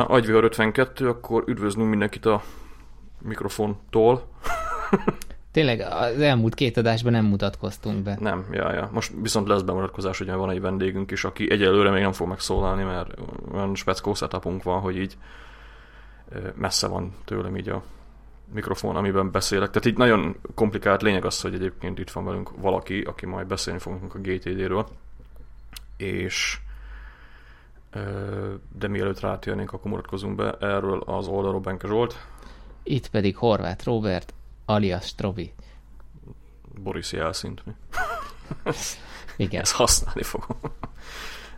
Na, Agyvihar 52, akkor üdvözlünk mindenkit a mikrofontól. Tényleg az elmúlt két adásban nem mutatkoztunk be. Nem, ja, ja. Most viszont lesz bemutatkozás, hogy van egy vendégünk is, aki egyelőre még nem fog megszólalni, mert olyan speckó setupunk van, hogy így messze van tőlem így a mikrofon, amiben beszélek. Tehát így nagyon komplikált lényeg az, hogy egyébként itt van velünk valaki, aki majd beszélni fogunk a GTD-ről. És de mielőtt rátérnénk, akkor mutatkozunk be erről az oldalról Benke Zsolt. Itt pedig Horváth Robert, alias Trobi. Boris jelszint. Mi? Igen. Ezt használni fogom.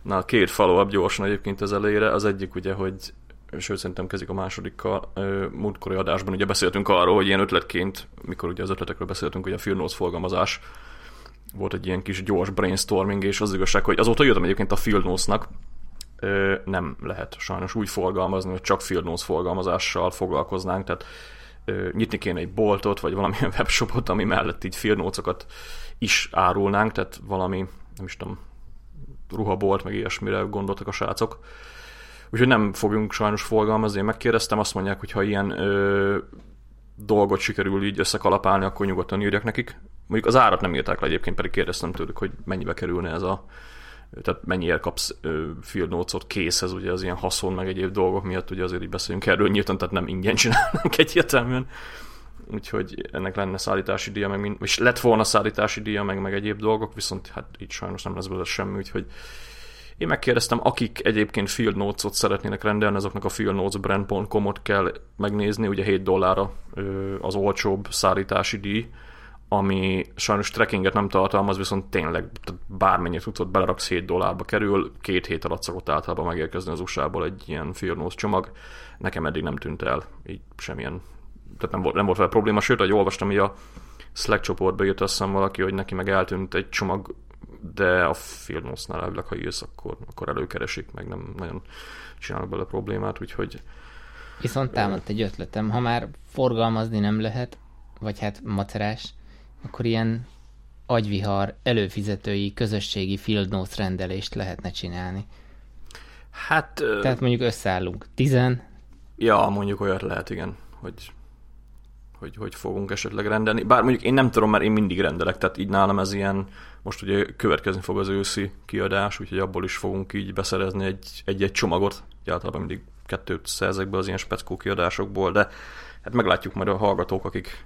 Na, két follow-up gyorsan egyébként az elejére. Az egyik ugye, hogy sőt szerintem kezdik a másodikkal. Múltkori adásban ugye beszéltünk arról, hogy ilyen ötletként, mikor ugye az ötletekről beszéltünk, hogy a Field Notes forgalmazás, volt egy ilyen kis gyors brainstorming, és az igazság, hogy azóta jöttem egyébként a Field Notes-nak, nem lehet sajnos úgy forgalmazni, hogy csak Field Notes forgalmazással foglalkoznánk, tehát nyitni kéne egy boltot, vagy valamilyen webshopot, ami mellett így Field Notes-okat is árulnánk, tehát valami, nem is tudom, ruhabolt, meg ilyesmire gondoltak a srácok. Úgyhogy nem fogunk sajnos forgalmazni, én megkérdeztem, azt mondják, hogy ha ilyen ö, dolgot sikerül így összekalapálni, akkor nyugodtan írjak nekik. Mondjuk az árat nem írták le egyébként, pedig kérdeztem tőlük, hogy mennyibe kerülne ez a tehát mennyiért kapsz field notes-ot készhez, ugye az ilyen haszon, meg egyéb dolgok miatt, ugye azért így beszélünk erről nyíltan, tehát nem ingyen csinálnak egyértelműen. Úgyhogy ennek lenne szállítási díja, meg és lett volna szállítási díja, meg, meg egyéb dolgok, viszont hát így sajnos nem lesz belőle semmi, úgyhogy én megkérdeztem, akik egyébként Field Notes-ot szeretnének rendelni, azoknak a fieldnotesbrand.com-ot kell megnézni, ugye 7 dollárra az olcsóbb szállítási díj, ami sajnos trekkinget nem tartalmaz, viszont tényleg bármennyi tudod, beleraksz 7 dollárba kerül, két hét alatt szokott általában megérkezni az USA-ból egy ilyen Field csomag. Nekem eddig nem tűnt el így semmilyen, tehát nem volt, nem volt vele probléma, sőt, hogy olvastam, hogy a Slack csoportba jött azt valaki, hogy neki meg eltűnt egy csomag de a Filmosznál elvileg, ha írsz, akkor, akkor előkeresik, meg nem nagyon csinálnak bele problémát, úgyhogy... Viszont támadt egy ötletem, ha már forgalmazni nem lehet, vagy hát macerás, akkor ilyen agyvihar előfizetői közösségi field notes rendelést lehetne csinálni. Hát... Tehát mondjuk összeállunk. Tizen? Ja, mondjuk olyat lehet, igen, hogy hogy, hogy fogunk esetleg rendelni. Bár mondjuk én nem tudom, mert én mindig rendelek, tehát így nálam ez ilyen, most ugye következni fog az őszi kiadás, úgyhogy abból is fogunk így beszerezni egy, egy-egy csomagot, általában mindig kettőt szerzek be az ilyen speckó kiadásokból, de hát meglátjuk majd a hallgatók, akik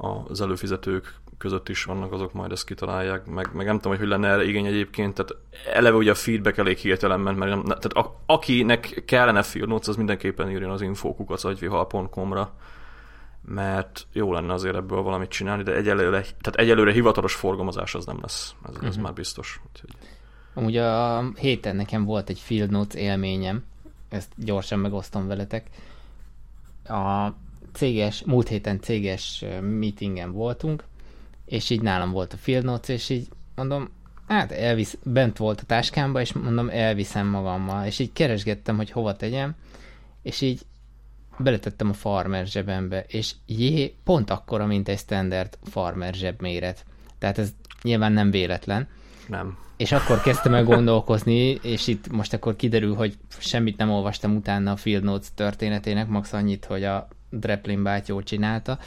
az előfizetők között is vannak, azok majd ezt kitalálják, meg, meg nem tudom, hogy hogy lenne erre igény egyébként, tehát eleve ugye a feedback elég hirtelen ment, mert nem, tehát a, akinek kellene field notes, az mindenképpen írjon az infókukat agyvihal.com-ra, mert jó lenne azért ebből valamit csinálni, de egyelőre, tehát egyelőre hivatalos forgalmazás az nem lesz, ez, uh-huh. ez mhm. már biztos. Úgyhogy... Amúgy a héten nekem volt egy Field Notes élményem, ezt gyorsan megosztom veletek. A céges, múlt héten céges meetingen voltunk, és így nálam volt a Field Notes, és így mondom, hát elvisz, bent volt a táskámba, és mondom, elviszem magammal, és így keresgettem, hogy hova tegyem, és így beletettem a farmer zsebembe, és jé, pont akkora, mint egy standard farmer zsebméret. Tehát ez nyilván nem véletlen. Nem. És akkor kezdtem el gondolkozni, és itt most akkor kiderül, hogy semmit nem olvastam utána a Field Notes történetének, max annyit, hogy a Dreplin bátyó csinálta,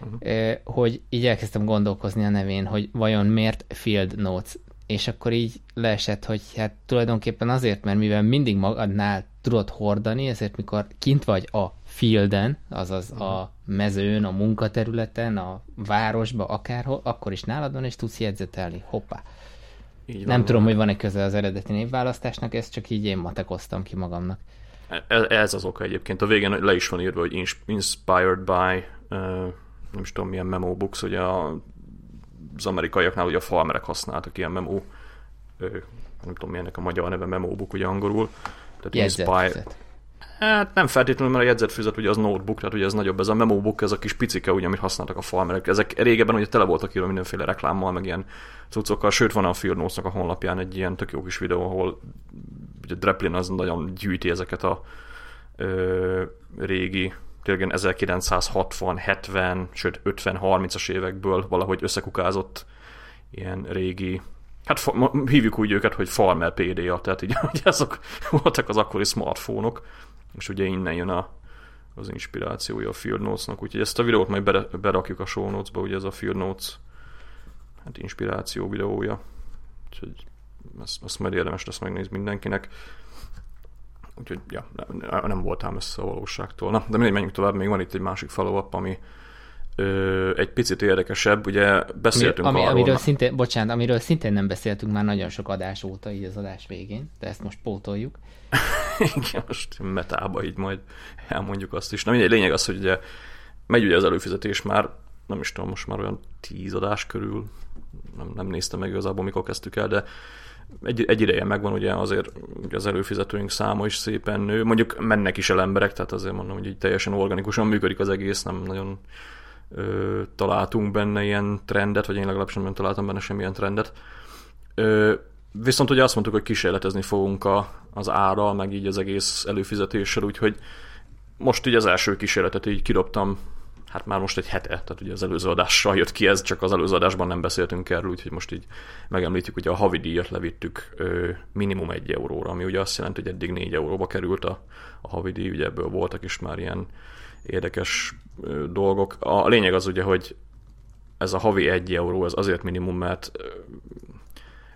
uh-huh. hogy így elkezdtem gondolkozni a nevén, hogy vajon miért Field Notes, és akkor így leesett, hogy hát tulajdonképpen azért, mert mivel mindig magadnál tudod hordani, ezért mikor kint vagy a fielden, azaz uh-huh. a mezőn, a munkaterületen, a városba, akárhol, akkor is nálad van, és tudsz jegyzetelni. Hoppá. Így van, Nem tudom, hogy van-e köze az eredeti névválasztásnak, ezt csak így én matekoztam ki magamnak. Ez, ez az oka egyébként. A végén le is van írva, hogy inspired by, nem is tudom milyen memo books, hogy a, az amerikaiaknál ugye a farmerek használtak ilyen memo, nem tudom milyennek a magyar neve, memo book ugye angolul. Tehát inspired, Hát nem feltétlenül, mert a jegyzetfüzet ugye az notebook, tehát ugye ez nagyobb, ez a memo book, ez a kis picike, ugye, amit használtak a farmerek. Ezek régebben ugye tele voltak írva mindenféle reklámmal, meg ilyen cuccokkal, sőt van a Field Notes-nak a honlapján egy ilyen tök jó kis videó, ahol ugye Dreplin az nagyon gyűjti ezeket a ö, régi tényleg 1960, 70, sőt 50, 30-as évekből valahogy összekukázott ilyen régi hát hívjuk úgy őket, hogy Farmer PDA, tehát így, hogy azok voltak az akkori smartfónok, és ugye innen jön a, az inspirációja a Field Notes-nak, úgyhogy ezt a videót majd berakjuk a show notes-ba, ugye ez a Field Notes hát inspiráció videója, úgyhogy ezt, ezt majd érdemes lesz megnézni mindenkinek. Úgyhogy ja, nem, nem voltál messze a valóságtól. Na, de mindegy, menjünk tovább, még van itt egy másik follow ami ö, egy picit érdekesebb, ugye beszéltünk ami, arról... Amiről szintén, bocsánat, amiről szintén nem beszéltünk már nagyon sok adás óta, így az adás végén, de ezt most pótoljuk. Igen, most metába így majd elmondjuk azt is. Na mindegy, lényeg az, hogy ugye megy ugye az előfizetés már, nem is tudom, most már olyan tíz adás körül, nem, nem néztem meg igazából, mikor kezdtük el, de egy, egy ideje megvan, ugye azért az előfizetőink száma is szépen nő, mondjuk mennek is el emberek, tehát azért mondom, hogy így teljesen organikusan működik az egész, nem nagyon ö, találtunk benne ilyen trendet, vagy én legalábbis nem találtam benne semmilyen trendet. Ö, viszont ugye azt mondtuk, hogy kísérletezni fogunk a, az ára, meg így az egész előfizetéssel, úgyhogy most így az első kísérletet így kidobtam hát már most egy hete, tehát ugye az előző adással jött ki ez, csak az előző adásban nem beszéltünk erről, úgyhogy most így megemlítjük, hogy a havi díjat levittük minimum egy euróra, ami ugye azt jelenti, hogy eddig négy euróba került a, a havi díj, ugye ebből voltak is már ilyen érdekes dolgok. A lényeg az ugye, hogy ez a havi egy euró, ez azért minimum, mert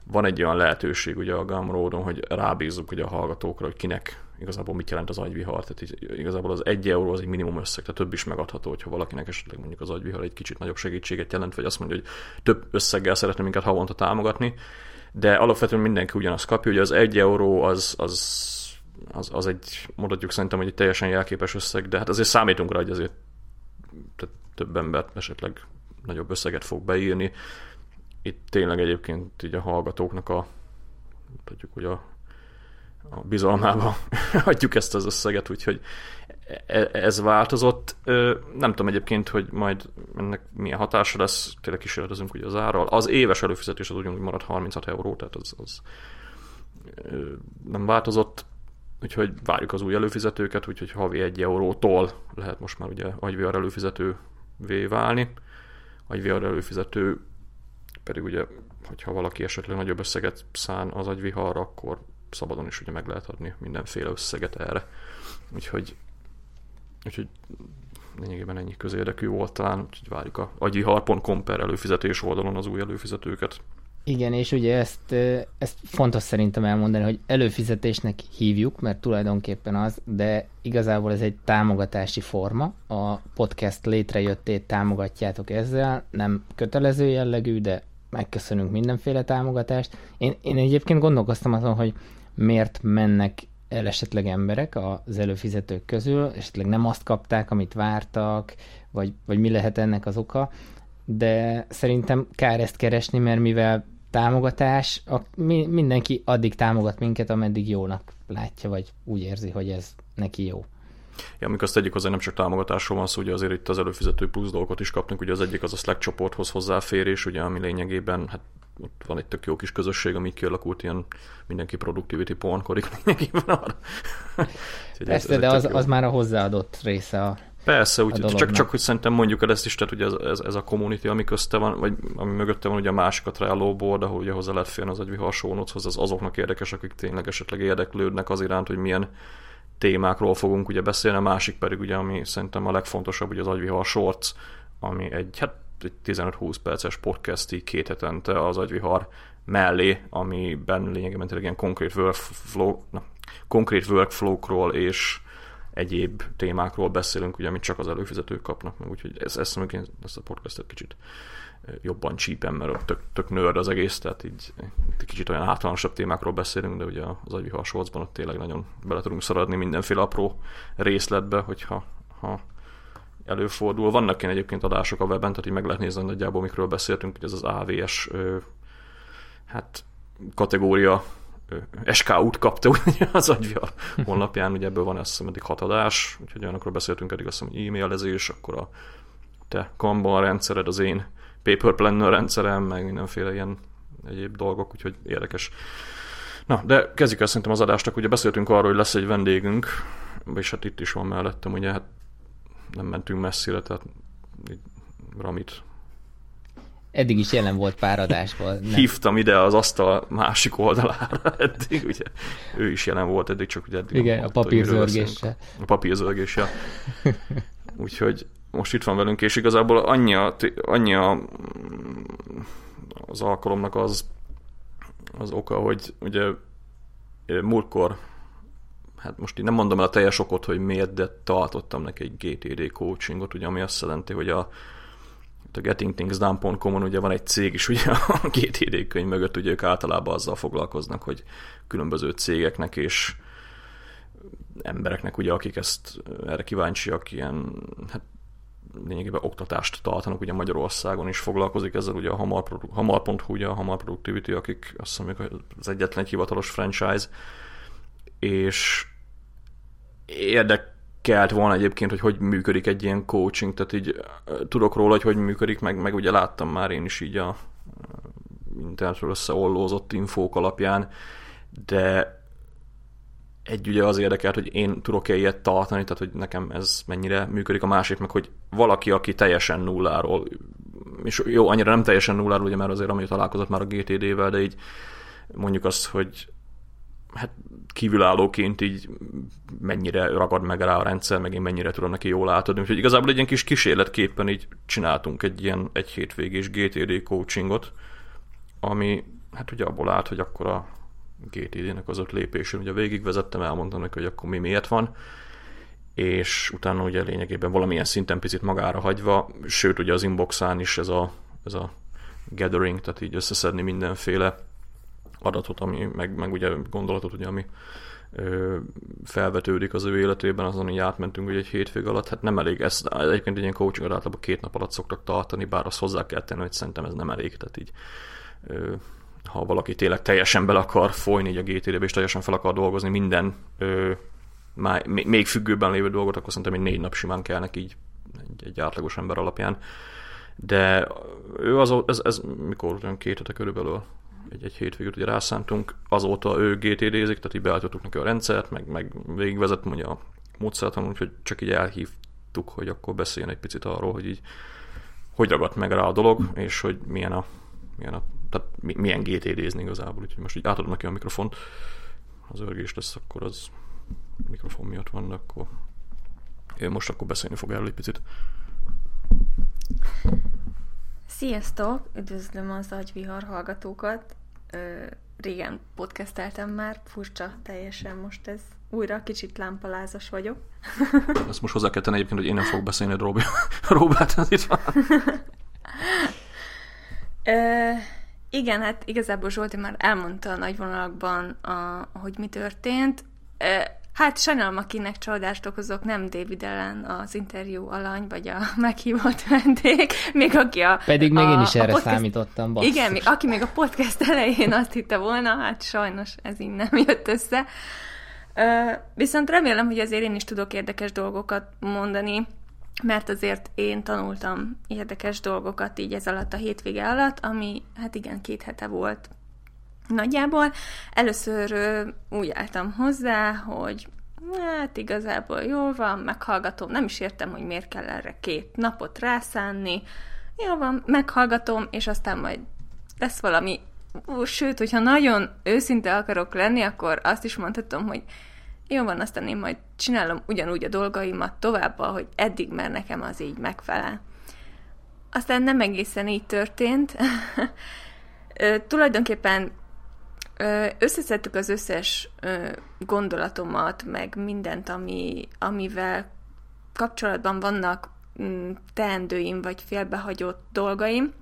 van egy olyan lehetőség ugye a Gumroadon, hogy rábízzuk ugye a hallgatókra, hogy kinek igazából mit jelent az agyvihar, tehát igazából az egy euró az egy minimum összeg, tehát több is megadható, hogyha valakinek esetleg mondjuk az agyvihar egy kicsit nagyobb segítséget jelent, vagy azt mondja, hogy több összeggel szeretne minket havonta támogatni, de alapvetően mindenki ugyanazt kapja, hogy az egy euró az, az az, az egy, mondhatjuk szerintem, hogy egy teljesen jelképes összeg, de hát azért számítunk rá, hogy azért tehát több embert esetleg nagyobb összeget fog beírni. Itt tényleg egyébként így a hallgatóknak a, tudjuk, hogy a a bizalmába adjuk ezt az összeget, úgyhogy e, ez változott. Nem tudom egyébként, hogy majd ennek milyen hatása lesz, tényleg kísérletezünk ugye az árral. Az éves előfizetés az ugyanúgy marad 36 euró, tehát az, az nem változott, úgyhogy várjuk az új előfizetőket, úgyhogy havi egy eurótól lehet most már ugye agyvr előfizetővé válni. Agyvr előfizető pedig ugye, hogyha valaki esetleg nagyobb összeget szán az agyviharra, akkor szabadon is ugye meg lehet adni mindenféle összeget erre. Úgyhogy, úgyhogy lényegében ennyi közérdekű volt talán, úgyhogy várjuk a agyihar.com per előfizetés oldalon az új előfizetőket. Igen, és ugye ezt, ezt fontos szerintem elmondani, hogy előfizetésnek hívjuk, mert tulajdonképpen az, de igazából ez egy támogatási forma. A podcast létrejöttét támogatjátok ezzel, nem kötelező jellegű, de megköszönünk mindenféle támogatást. Én, én egyébként gondolkoztam azon, hogy miért mennek el esetleg emberek az előfizetők közül, esetleg nem azt kapták, amit vártak, vagy, vagy mi lehet ennek az oka, de szerintem kár ezt keresni, mert mivel támogatás, a, mi, mindenki addig támogat minket, ameddig jónak látja, vagy úgy érzi, hogy ez neki jó. Ja, amikor azt tegyük hozzá, nem csak támogatásról van szó, ugye azért itt az előfizető plusz dolgokat is kapnak, ugye az egyik az a Slack csoporthoz hozzáférés, ugye, ami lényegében hát ott van egy tök jó kis közösség, ami kialakult ilyen mindenki productivity pornkodik lényegében arra. Persze, ez, de az, az már a hozzáadott része a Persze, úgy, csak, csak hogy szerintem mondjuk el ezt is, tehát ugye ez, ez, ez a community, ami közte van, vagy ami mögötte van, ugye a másik a Trello board, ahol ugye hozzá lehet férni az egy viharsónochoz, az azoknak érdekes, akik tényleg esetleg érdeklődnek az iránt, hogy milyen témákról fogunk ugye beszélni, a másik pedig ugye, ami szerintem a legfontosabb, ugye az agyvihar shorts, ami egy, hát 15-20 perces podcasti két hetente az agyvihar mellé, amiben lényegében tényleg ilyen konkrét workflow, na, konkrét workflow-król és egyéb témákról beszélünk, ugye, amit csak az előfizetők kapnak meg, úgyhogy ez, ezt, ezt, ezt a podcastet kicsit jobban csípem, mert tök, tök nerd az egész, tehát így kicsit olyan általánosabb témákról beszélünk, de ugye az agyvihar ott tényleg nagyon bele tudunk szaradni mindenféle apró részletbe, hogyha ha előfordul. Vannak ilyen egyébként adások a webben, tehát így meg lehet nézni nagyjából, mikről beszéltünk, hogy ez az AVS hát kategória SK-út kapta ugye az agyvihar honlapján, ugye ebből van azt hiszem eddig hat adás, úgyhogy olyanokról beszéltünk eddig azt hiszem, hogy e-mailezés, akkor a te Kanban rendszered, az én paper planner rendszerem, meg mindenféle ilyen egyéb dolgok, úgyhogy érdekes. Na, de kezdjük el szerintem az adásnak, ugye beszéltünk arról, hogy lesz egy vendégünk, és hát itt is van mellettem, ugye hát nem mentünk messzire, tehát Ramit eddig is jelen volt pár adásból. Nem. Hívtam ide az asztal másik oldalára eddig, ugye ő is jelen volt eddig, csak ugye eddig Igen, a papírzörgéssel. A papírzörgéssel. Úgyhogy most itt van velünk, és igazából annyi, a, annyi a, az alkalomnak az, az oka, hogy ugye múltkor, hát most én nem mondom el a teljes okot, hogy miért, de tartottam neki egy GTD coachingot, ugye, ami azt jelenti, hogy a, a gettingthingsdone.com-on ugye van egy cég is ugye a GTD könyv mögött, ugye ők általában azzal foglalkoznak, hogy különböző cégeknek és embereknek, ugye, akik ezt erre kíváncsiak, ilyen hát lényegében oktatást tartanak, ugye Magyarországon is foglalkozik ezzel, ugye a hamar, hamar.hu, ugye a Hamar Productivity, akik azt hiszem, az egyetlen hivatalos franchise, és érdekelt volna egyébként, hogy hogy működik egy ilyen coaching, tehát így tudok róla, hogy hogy működik, meg, meg ugye láttam már én is így a internetről összeollózott infók alapján, de egy ugye az érdekelt, hogy én tudok-e ilyet tartani, tehát hogy nekem ez mennyire működik, a másik meg, hogy valaki, aki teljesen nulláról, és jó, annyira nem teljesen nulláról, ugye, mert azért ami találkozott már a GTD-vel, de így mondjuk azt, hogy hát kívülállóként így mennyire ragad meg rá a rendszer, meg én mennyire tudom neki jól átadni. Úgyhogy igazából egy ilyen kis kísérletképpen így csináltunk egy ilyen egy hétvégés GTD coachingot, ami hát ugye abból állt, hogy akkor a GTD-nek az öt lépésén ugye végigvezettem, elmondtam neki, hogy akkor mi miért van, és utána ugye lényegében valamilyen szinten picit magára hagyva, sőt ugye az inboxán is ez a, ez a gathering, tehát így összeszedni mindenféle adatot, ami, meg, meg ugye gondolatot, ugye, ami ö, felvetődik az ő életében, azon így átmentünk ugye egy hétvég alatt, hát nem elég, ez egyébként egy ilyen coaching általában két nap alatt szoktak tartani, bár azt hozzá kell tenni, hogy szerintem ez nem elég, tehát így ö, ha valaki tényleg teljesen bele akar folyni így a GTD-be, és teljesen fel akar dolgozni minden ö, már, még függőben lévő dolgot, akkor szerintem egy négy nap simán kell neki így egy, egy átlagos ember alapján. De ő az, ez, ez mikor olyan két hete körülbelül egy, egy hétvégét ugye rászántunk, azóta ő GTD-zik, tehát így beállítottuk neki a rendszert, meg, meg végigvezet mondja a módszertan, úgyhogy csak így elhívtuk, hogy akkor beszéljen egy picit arról, hogy így hogy ragadt meg rá a dolog, és hogy milyen a, milyen a tehát milyen GTD-zni igazából, úgyhogy most így átadom neki a mikrofont, az örgés lesz, akkor az mikrofon miatt van, de akkor én most akkor beszélni fog erről egy picit. Sziasztok! Üdvözlöm az agyvihar hallgatókat. Ö, régen podcasteltem már, furcsa teljesen most ez újra, kicsit lámpalázas vagyok. Ezt most hozzá kell tenni egyébként, hogy én nem fogok beszélni, Robi. Robert, ez itt van. Ö, igen, hát igazából Zsolti már elmondta a nagy vonalakban, a, hogy mi történt. Hát sajnálom, akinek csalódást okozok, nem David Ellen az interjú alany, vagy a meghívott vendég, még aki a... Pedig még a, én is erre podcast, számítottam, basszus. Igen, még, aki még a podcast elején azt hitte volna, hát sajnos ez így nem jött össze. Viszont remélem, hogy azért én is tudok érdekes dolgokat mondani, mert azért én tanultam érdekes dolgokat így ez alatt a hétvége alatt, ami hát igen, két hete volt nagyjából. Először úgy álltam hozzá, hogy hát igazából jól van, meghallgatom, nem is értem, hogy miért kell erre két napot rászánni, jó van, meghallgatom, és aztán majd lesz valami, sőt, hogyha nagyon őszinte akarok lenni, akkor azt is mondhatom, hogy jó van, aztán én majd csinálom ugyanúgy a dolgaimat tovább, hogy eddig, mert nekem az így megfelel. Aztán nem egészen így történt. tulajdonképpen összeszedtük az összes gondolatomat, meg mindent, ami, amivel kapcsolatban vannak mm, teendőim, vagy félbehagyott dolgaim,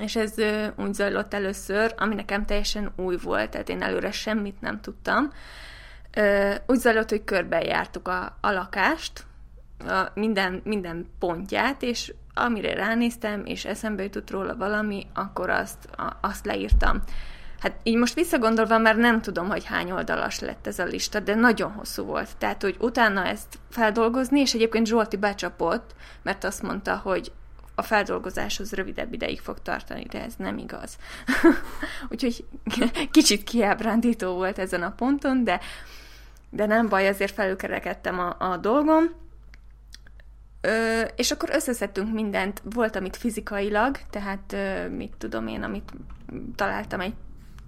és ez úgy zajlott először, ami nekem teljesen új volt, tehát én előre semmit nem tudtam. Úgy zajlott, hogy körbejártuk a, a lakást, a minden, minden pontját, és amire ránéztem, és eszembe jutott róla valami, akkor azt, a, azt leírtam. Hát így most visszagondolva már nem tudom, hogy hány oldalas lett ez a lista, de nagyon hosszú volt. Tehát, hogy utána ezt feldolgozni, és egyébként Zsolti becsapott, mert azt mondta, hogy a feldolgozáshoz rövidebb ideig fog tartani, de ez nem igaz. Úgyhogy kicsit kiábrándító volt ezen a ponton, de, de nem baj, azért felülkerekedtem a, a dolgom. Ö, és akkor összeszedtünk mindent, volt, amit fizikailag, tehát ö, mit tudom én, amit találtam egy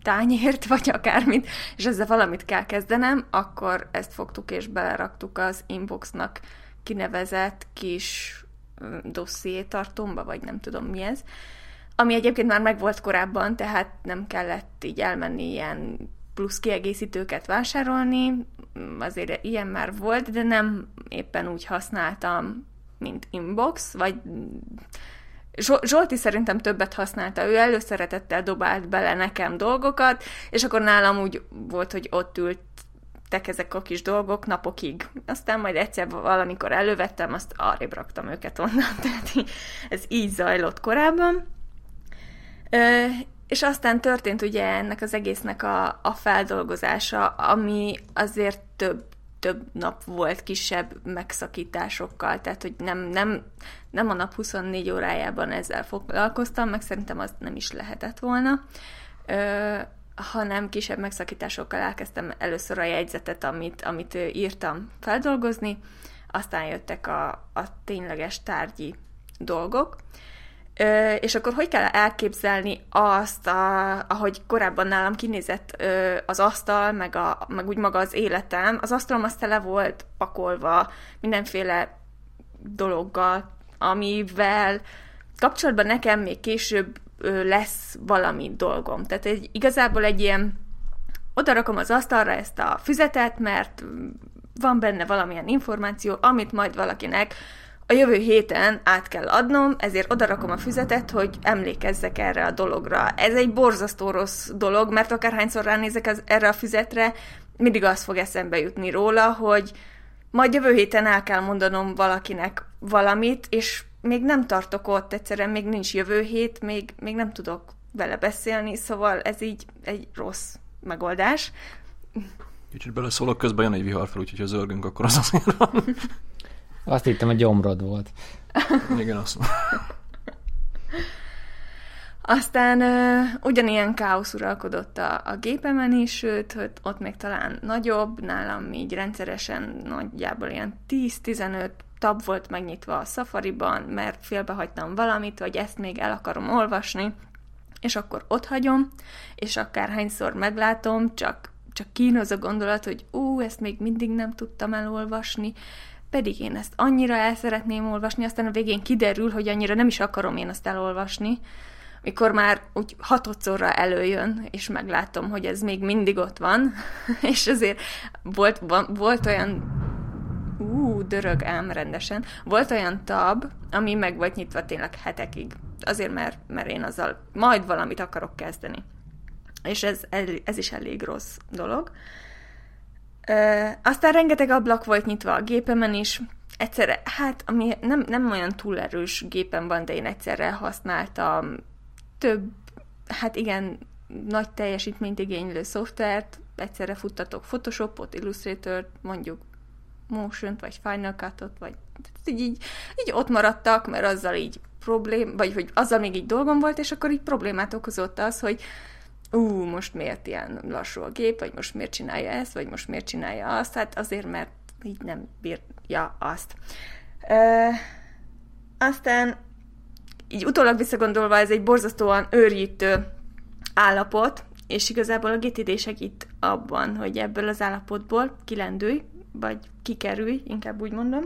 tányért, vagy akármit, és ezzel valamit kell kezdenem, akkor ezt fogtuk és beleraktuk az inboxnak kinevezett kis dossziétartomba, vagy nem tudom mi ez, ami egyébként már megvolt korábban, tehát nem kellett így elmenni ilyen plusz kiegészítőket vásárolni, azért ilyen már volt, de nem éppen úgy használtam, mint inbox, vagy Zsolti szerintem többet használta, ő előszeretettel dobált bele nekem dolgokat, és akkor nálam úgy volt, hogy ott ült tek ezek a kis dolgok napokig. Aztán majd egyszer valamikor elővettem, azt arrébb raktam őket onnan. Tehát ez így zajlott korábban. És aztán történt ugye ennek az egésznek a, a feldolgozása, ami azért több több nap volt kisebb megszakításokkal, tehát hogy nem, nem, nem a nap 24 órájában ezzel foglalkoztam, meg szerintem az nem is lehetett volna, ö, hanem kisebb megszakításokkal elkezdtem először a jegyzetet, amit, amit írtam feldolgozni, aztán jöttek a, a tényleges tárgyi dolgok, Ö, és akkor hogy kell elképzelni azt, a, ahogy korábban nálam kinézett ö, az asztal, meg, a, meg úgy maga az életem. Az asztalom az tele volt pakolva mindenféle dologgal, amivel kapcsolatban nekem még később ö, lesz valami dolgom. Tehát egy, igazából egy ilyen, oda rakom az asztalra ezt a füzetet, mert van benne valamilyen információ, amit majd valakinek a jövő héten át kell adnom, ezért odarakom a füzetet, hogy emlékezzek erre a dologra. Ez egy borzasztó rossz dolog, mert akárhányszor ránézek az, erre a füzetre, mindig az fog eszembe jutni róla, hogy majd jövő héten el kell mondanom valakinek valamit, és még nem tartok ott, egyszerűen még nincs jövő hét, még, még nem tudok vele beszélni, szóval ez így egy rossz megoldás. Kicsit beleszólok, közben jön egy vihar fel, úgyhogy ha zörgünk, akkor az azért van. Azt hittem, a gyomrod volt. Igen, azt Aztán uh, ugyanilyen káosz uralkodott a, a gépemen is, sőt, hogy ott még talán nagyobb, nálam így rendszeresen nagyjából ilyen 10-15 tab volt megnyitva a Safari-ban, mert félbehagytam valamit, vagy ezt még el akarom olvasni, és akkor ott hagyom, és akárhányszor meglátom, csak, csak kínoz a gondolat, hogy ú, ezt még mindig nem tudtam elolvasni, pedig én ezt annyira el szeretném olvasni, aztán a végén kiderül, hogy annyira nem is akarom én azt elolvasni, mikor már úgy hatodszorra előjön, és meglátom, hogy ez még mindig ott van, és azért volt, van, volt olyan ú, dörög ám rendesen, volt olyan tab, ami meg volt nyitva tényleg hetekig. Azért, mert, mert én azzal majd valamit akarok kezdeni. És ez, ez is elég rossz dolog. Ö, aztán rengeteg ablak volt nyitva a gépemen is, egyszerre, hát ami nem, nem olyan túl erős gépen van, de én egyszerre használtam több, hát igen, nagy teljesítményt igénylő szoftvert, egyszerre futtatok Photoshopot, Illustrator-t, mondjuk motion vagy Final Cut-ot, vagy így, így, így ott maradtak, mert azzal így problém, vagy hogy azzal még így dolgom volt, és akkor így problémát okozott az, hogy ú, most miért ilyen lassú a gép, vagy most miért csinálja ezt, vagy most miért csinálja azt, hát azért, mert így nem bírja azt. Ö, aztán így utólag visszagondolva ez egy borzasztóan őrjítő állapot, és igazából a GTD segít abban, hogy ebből az állapotból kilendülj, vagy kikerülj, inkább úgy mondom.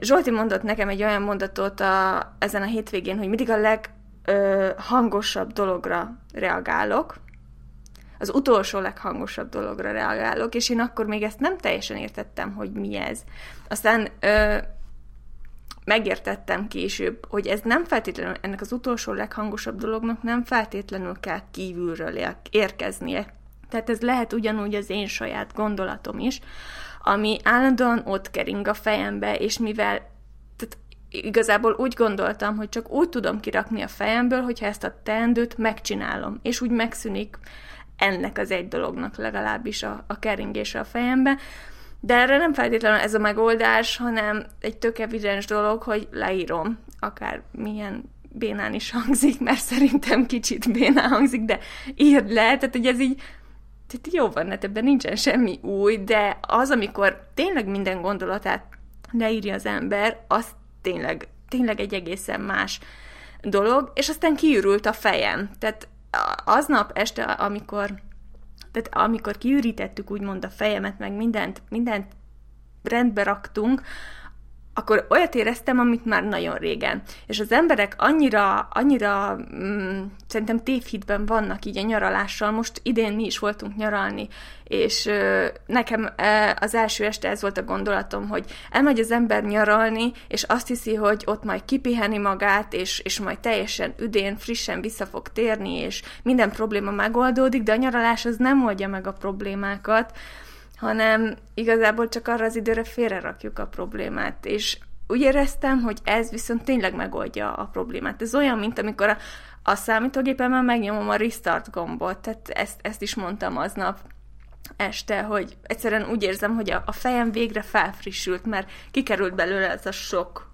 Zsolti mondott nekem egy olyan mondatot a, ezen a hétvégén, hogy mindig a leg ö, hangosabb dologra reagálok, az utolsó leghangosabb dologra reagálok, és én akkor még ezt nem teljesen értettem, hogy mi ez. Aztán ö, megértettem később, hogy ez nem feltétlenül, ennek az utolsó leghangosabb dolognak nem feltétlenül kell kívülről érkeznie. Tehát ez lehet ugyanúgy az én saját gondolatom is, ami állandóan ott kering a fejembe, és mivel igazából úgy gondoltam, hogy csak úgy tudom kirakni a fejemből, hogyha ezt a teendőt megcsinálom, és úgy megszűnik ennek az egy dolognak legalábbis a, a keringése a fejembe. De erre nem feltétlenül ez a megoldás, hanem egy tök evidens dolog, hogy leírom, akár milyen bénán is hangzik, mert szerintem kicsit bénán hangzik, de írd le, tehát hogy ez így tehát jó van, hát ebben nincsen semmi új, de az, amikor tényleg minden gondolatát leírja az ember, az tényleg, tényleg egy egészen más dolog, és aztán kiürült a fejem. Tehát aznap este, amikor tehát amikor kiürítettük úgymond a fejemet, meg mindent, mindent rendbe raktunk, akkor olyat éreztem, amit már nagyon régen. És az emberek annyira, annyira mm, szerintem tévhitben vannak így a nyaralással. Most idén mi is voltunk nyaralni, és ö, nekem ö, az első este ez volt a gondolatom, hogy elmegy az ember nyaralni, és azt hiszi, hogy ott majd kipiheni magát, és, és majd teljesen üdén, frissen vissza fog térni, és minden probléma megoldódik, de a nyaralás az nem oldja meg a problémákat, hanem igazából csak arra az időre félrerakjuk a problémát, és úgy éreztem, hogy ez viszont tényleg megoldja a problémát. Ez olyan, mint amikor a, a számítógépemmel megnyomom a restart gombot, tehát ezt, ezt is mondtam aznap este, hogy egyszerűen úgy érzem, hogy a, a fejem végre felfrissült, mert kikerült belőle ez a sok,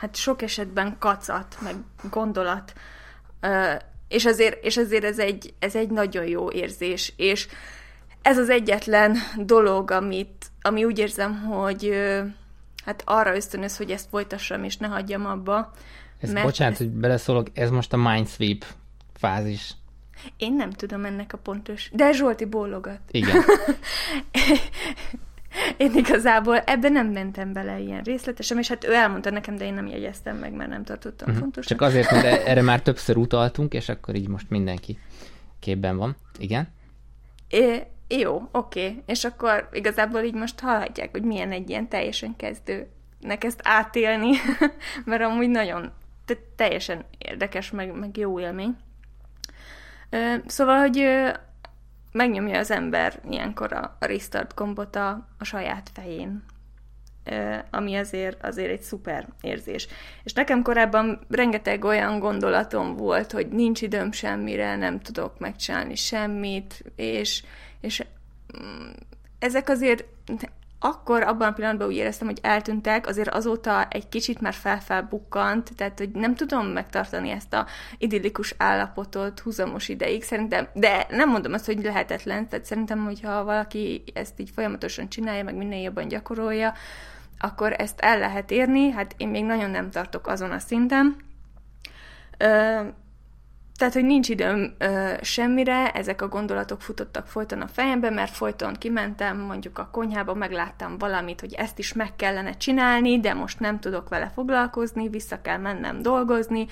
hát sok esetben kacat, meg gondolat, és azért, és azért ez, egy, ez egy nagyon jó érzés, és ez az egyetlen dolog, amit, ami úgy érzem, hogy hát arra ösztönöz, hogy ezt folytassam, és ne hagyjam abba. Ez, mert bocsánat, ez... hogy beleszólok, ez most a Mindsweep fázis. Én nem tudom ennek a pontos, de Zsolti bólogat. Igen. én igazából ebben nem mentem bele ilyen részletesen, és hát ő elmondta nekem, de én nem jegyeztem meg, mert nem tartottam uh-huh. fontos. Csak azért, mert e- erre már többször utaltunk, és akkor így most mindenki képben van. Igen? É, jó, oké. És akkor igazából így most hallhatják, hogy milyen egy ilyen teljesen kezdőnek ezt átélni, mert amúgy nagyon teljesen érdekes, meg, meg jó élmény. Szóval, hogy megnyomja az ember ilyenkor a, a restart gombot a, a saját fején, ami azért, azért egy szuper érzés. És nekem korábban rengeteg olyan gondolatom volt, hogy nincs időm semmire, nem tudok megcsinálni semmit, és, és mm, ezek azért akkor abban a pillanatban úgy éreztem, hogy eltűntek, azért azóta egy kicsit már felfelbukkant, tehát hogy nem tudom megtartani ezt a idillikus állapotot húzamos ideig, szerintem, de nem mondom azt, hogy lehetetlen, tehát szerintem, hogyha valaki ezt így folyamatosan csinálja, meg minél jobban gyakorolja, akkor ezt el lehet érni, hát én még nagyon nem tartok azon a szinten. Tehát, hogy nincs időm ö, semmire, ezek a gondolatok futottak folyton a fejembe, mert folyton kimentem, mondjuk a konyhába, megláttam valamit, hogy ezt is meg kellene csinálni, de most nem tudok vele foglalkozni, vissza kell mennem dolgozni,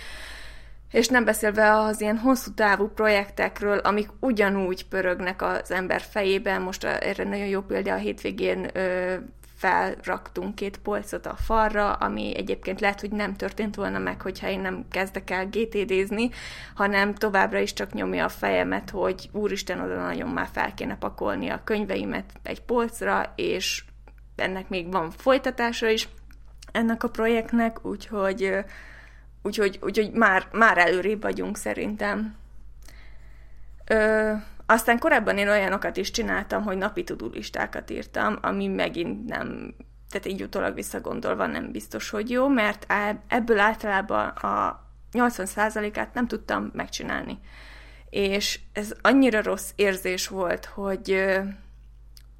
és nem beszélve az ilyen hosszú távú projektekről, amik ugyanúgy pörögnek az ember fejében. Most erre nagyon jó példa a hétvégén ö, felraktunk két polcot a falra, ami egyébként lehet, hogy nem történt volna meg, hogyha én nem kezdek el GTD-zni, hanem továbbra is csak nyomja a fejemet, hogy úristen, oda nagyon már fel kéne pakolni a könyveimet egy polcra, és ennek még van folytatása is ennek a projektnek, úgyhogy, úgyhogy, úgyhogy már, már előrébb vagyunk szerintem. Ö, aztán korábban én olyanokat is csináltam, hogy napi tudulistákat írtam, ami megint nem, tehát így utólag visszagondolva nem biztos, hogy jó, mert ebből általában a 80%-át nem tudtam megcsinálni. És ez annyira rossz érzés volt, hogy,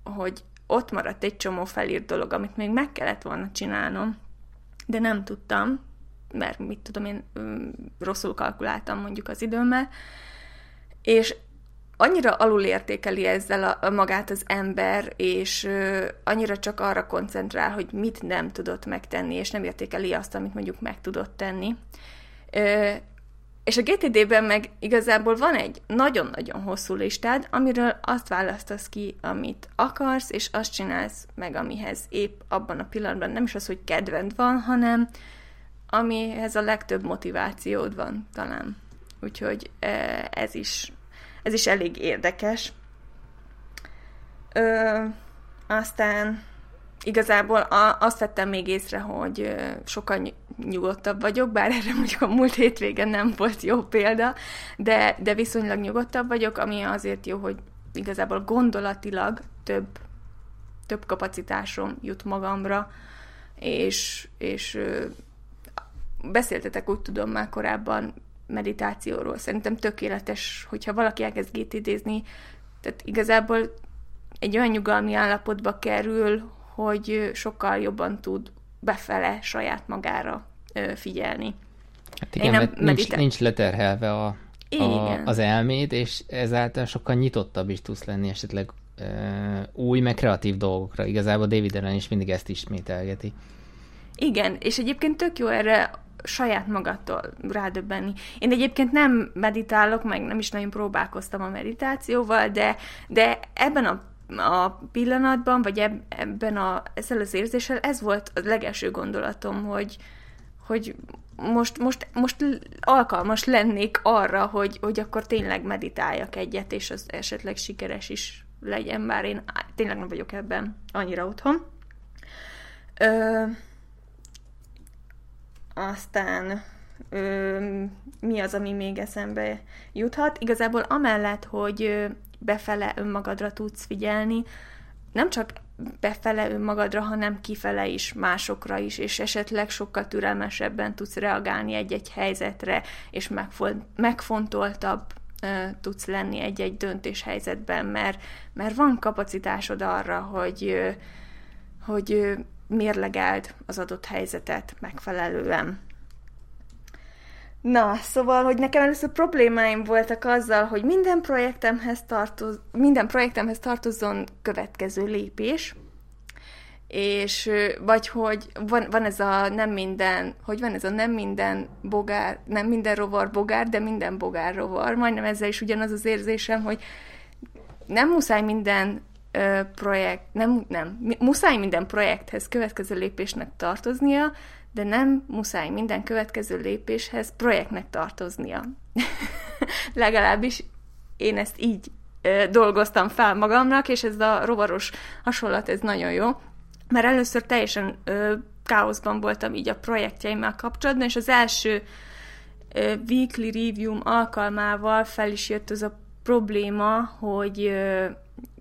hogy ott maradt egy csomó felírt dolog, amit még meg kellett volna csinálnom, de nem tudtam, mert mit tudom én, rosszul kalkuláltam mondjuk az időmmel, és annyira alulértékeli ezzel a, magát az ember, és ö, annyira csak arra koncentrál, hogy mit nem tudott megtenni, és nem értékeli azt, amit mondjuk meg tudott tenni. Ö, és a GTD-ben meg igazából van egy nagyon-nagyon hosszú listád, amiről azt választasz ki, amit akarsz, és azt csinálsz meg, amihez épp abban a pillanatban nem is az, hogy kedvend van, hanem amihez a legtöbb motivációd van talán. Úgyhogy ez is ez is elég érdekes. Ö, aztán igazából a, azt vettem még észre, hogy sokkal nyugodtabb vagyok, bár erre mondjuk a múlt hétvégen nem volt jó példa, de, de viszonylag nyugodtabb vagyok, ami azért jó, hogy igazából gondolatilag több, több kapacitásom jut magamra, és, és beszéltetek úgy tudom már korábban meditációról. Szerintem tökéletes, hogyha valaki elkezd GTD-zni, tehát igazából egy olyan nyugalmi állapotba kerül, hogy sokkal jobban tud befele saját magára figyelni. Hát igen, nem mert nincs, nincs leterhelve a, a, az elméd, és ezáltal sokkal nyitottabb is tudsz lenni esetleg ö, új, meg kreatív dolgokra. Igazából David Allen is mindig ezt ismételgeti. Igen, és egyébként tök jó erre saját magattól rádöbbenni. Én egyébként nem meditálok, meg nem is nagyon próbálkoztam a meditációval, de, de ebben a a pillanatban, vagy ebben a, ezzel az érzéssel, ez volt a legelső gondolatom, hogy, hogy most, most, most alkalmas lennék arra, hogy, hogy akkor tényleg meditáljak egyet, és az esetleg sikeres is legyen, bár én tényleg nem vagyok ebben annyira otthon. Ö, aztán ö, mi az, ami még eszembe juthat? Igazából amellett, hogy befele önmagadra tudsz figyelni, nem csak befele önmagadra, hanem kifele is, másokra is, és esetleg sokkal türelmesebben tudsz reagálni egy-egy helyzetre, és megfontoltabb tudsz lenni egy-egy döntéshelyzetben, mert, mert van kapacitásod arra, hogy, hogy mérlegeld az adott helyzetet megfelelően. Na, szóval, hogy nekem először problémáim voltak azzal, hogy minden projektemhez, tartoz, minden projektemhez tartozzon következő lépés, és vagy hogy van, van ez a nem minden, hogy van ez a nem minden bogár, nem minden rovar bogár, de minden bogár rovar. Majdnem ezzel is ugyanaz az érzésem, hogy nem muszáj minden ö, projekt, nem, nem, muszáj minden projekthez következő lépésnek tartoznia, de nem muszáj minden következő lépéshez projektnek tartoznia. Legalábbis én ezt így ö, dolgoztam fel magamnak, és ez a rovaros hasonlat, ez nagyon jó, mert először teljesen ö, káoszban voltam így a projektjeimmel kapcsolatban, és az első ö, weekly review alkalmával fel is jött az a probléma, hogy ö,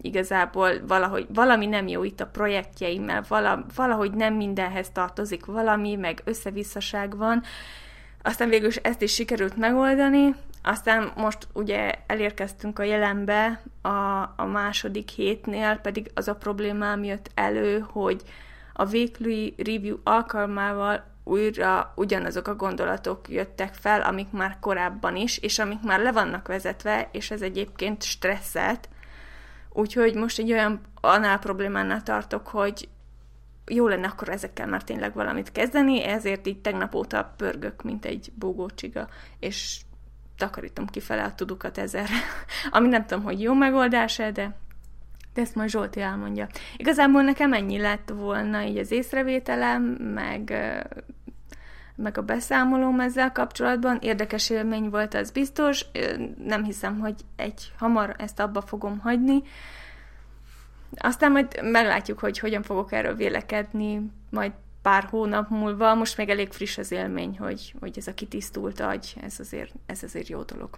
igazából valahogy valami nem jó itt a projektjeimmel, vala, valahogy nem mindenhez tartozik valami, meg összevisszaság van. Aztán végül is ezt is sikerült megoldani, aztán most ugye elérkeztünk a jelenbe, a, a második hétnél pedig az a problémám jött elő, hogy a weekly review alkalmával újra ugyanazok a gondolatok jöttek fel, amik már korábban is, és amik már le vannak vezetve, és ez egyébként stresszelt, Úgyhogy most egy olyan annál problémánál tartok, hogy jó lenne akkor ezekkel már tényleg valamit kezdeni, ezért így tegnap óta pörgök, mint egy búgócsiga, és takarítom kifele a tudukat ezerre. Ami nem tudom, hogy jó megoldás-e, de, de ezt majd Zsolti elmondja. Igazából nekem ennyi lett volna így az észrevételem, meg meg a beszámolóm ezzel kapcsolatban. Érdekes élmény volt, az biztos. Nem hiszem, hogy egy hamar ezt abba fogom hagyni. Aztán majd meglátjuk, hogy hogyan fogok erről vélekedni, majd pár hónap múlva. Most még elég friss az élmény, hogy, hogy ez a kitisztult agy, ez azért, ez azért jó dolog.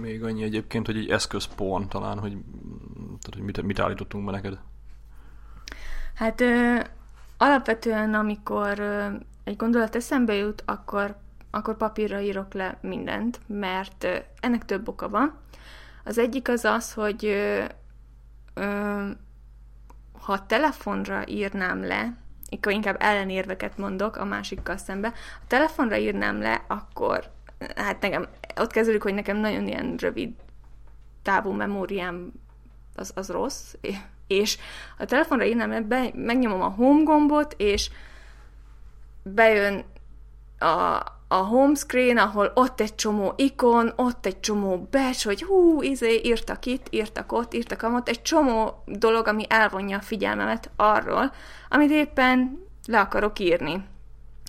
Még annyi egyébként, hogy egy eszközpón talán, hogy, tehát, hogy mit, mit állítottunk be neked? Hát ö, alapvetően, amikor ö, egy gondolat eszembe jut, akkor, akkor papírra írok le mindent, mert ennek több oka van. Az egyik az az, hogy ö, ha telefonra írnám le, akkor inkább ellenérveket mondok a másikkal szembe, ha telefonra írnám le, akkor hát nekem, ott kezdődik, hogy nekem nagyon ilyen rövid távú memóriám az, az rossz, és a telefonra írnám le, megnyomom a home gombot, és bejön a, a home screen, ahol ott egy csomó ikon, ott egy csomó becs, hogy hú, izé, írtak itt, írtak ott, írtak amott, egy csomó dolog, ami elvonja a figyelmemet arról, amit éppen le akarok írni.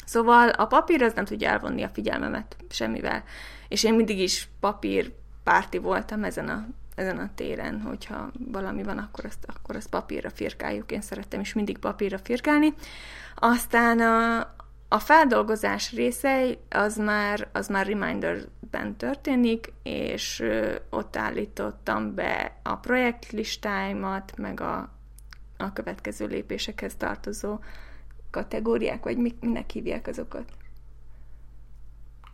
Szóval a papír az nem tudja elvonni a figyelmemet semmivel. És én mindig is papír párti voltam ezen a, ezen a téren, hogyha valami van, akkor azt, akkor azt papírra firkáljuk. Én szerettem is mindig papírra firkálni. Aztán a, a feldolgozás része az már, az már Reminderben történik, és ott állítottam be a projektlistáimat, meg a, a következő lépésekhez tartozó kategóriák, vagy mi, minek hívják azokat?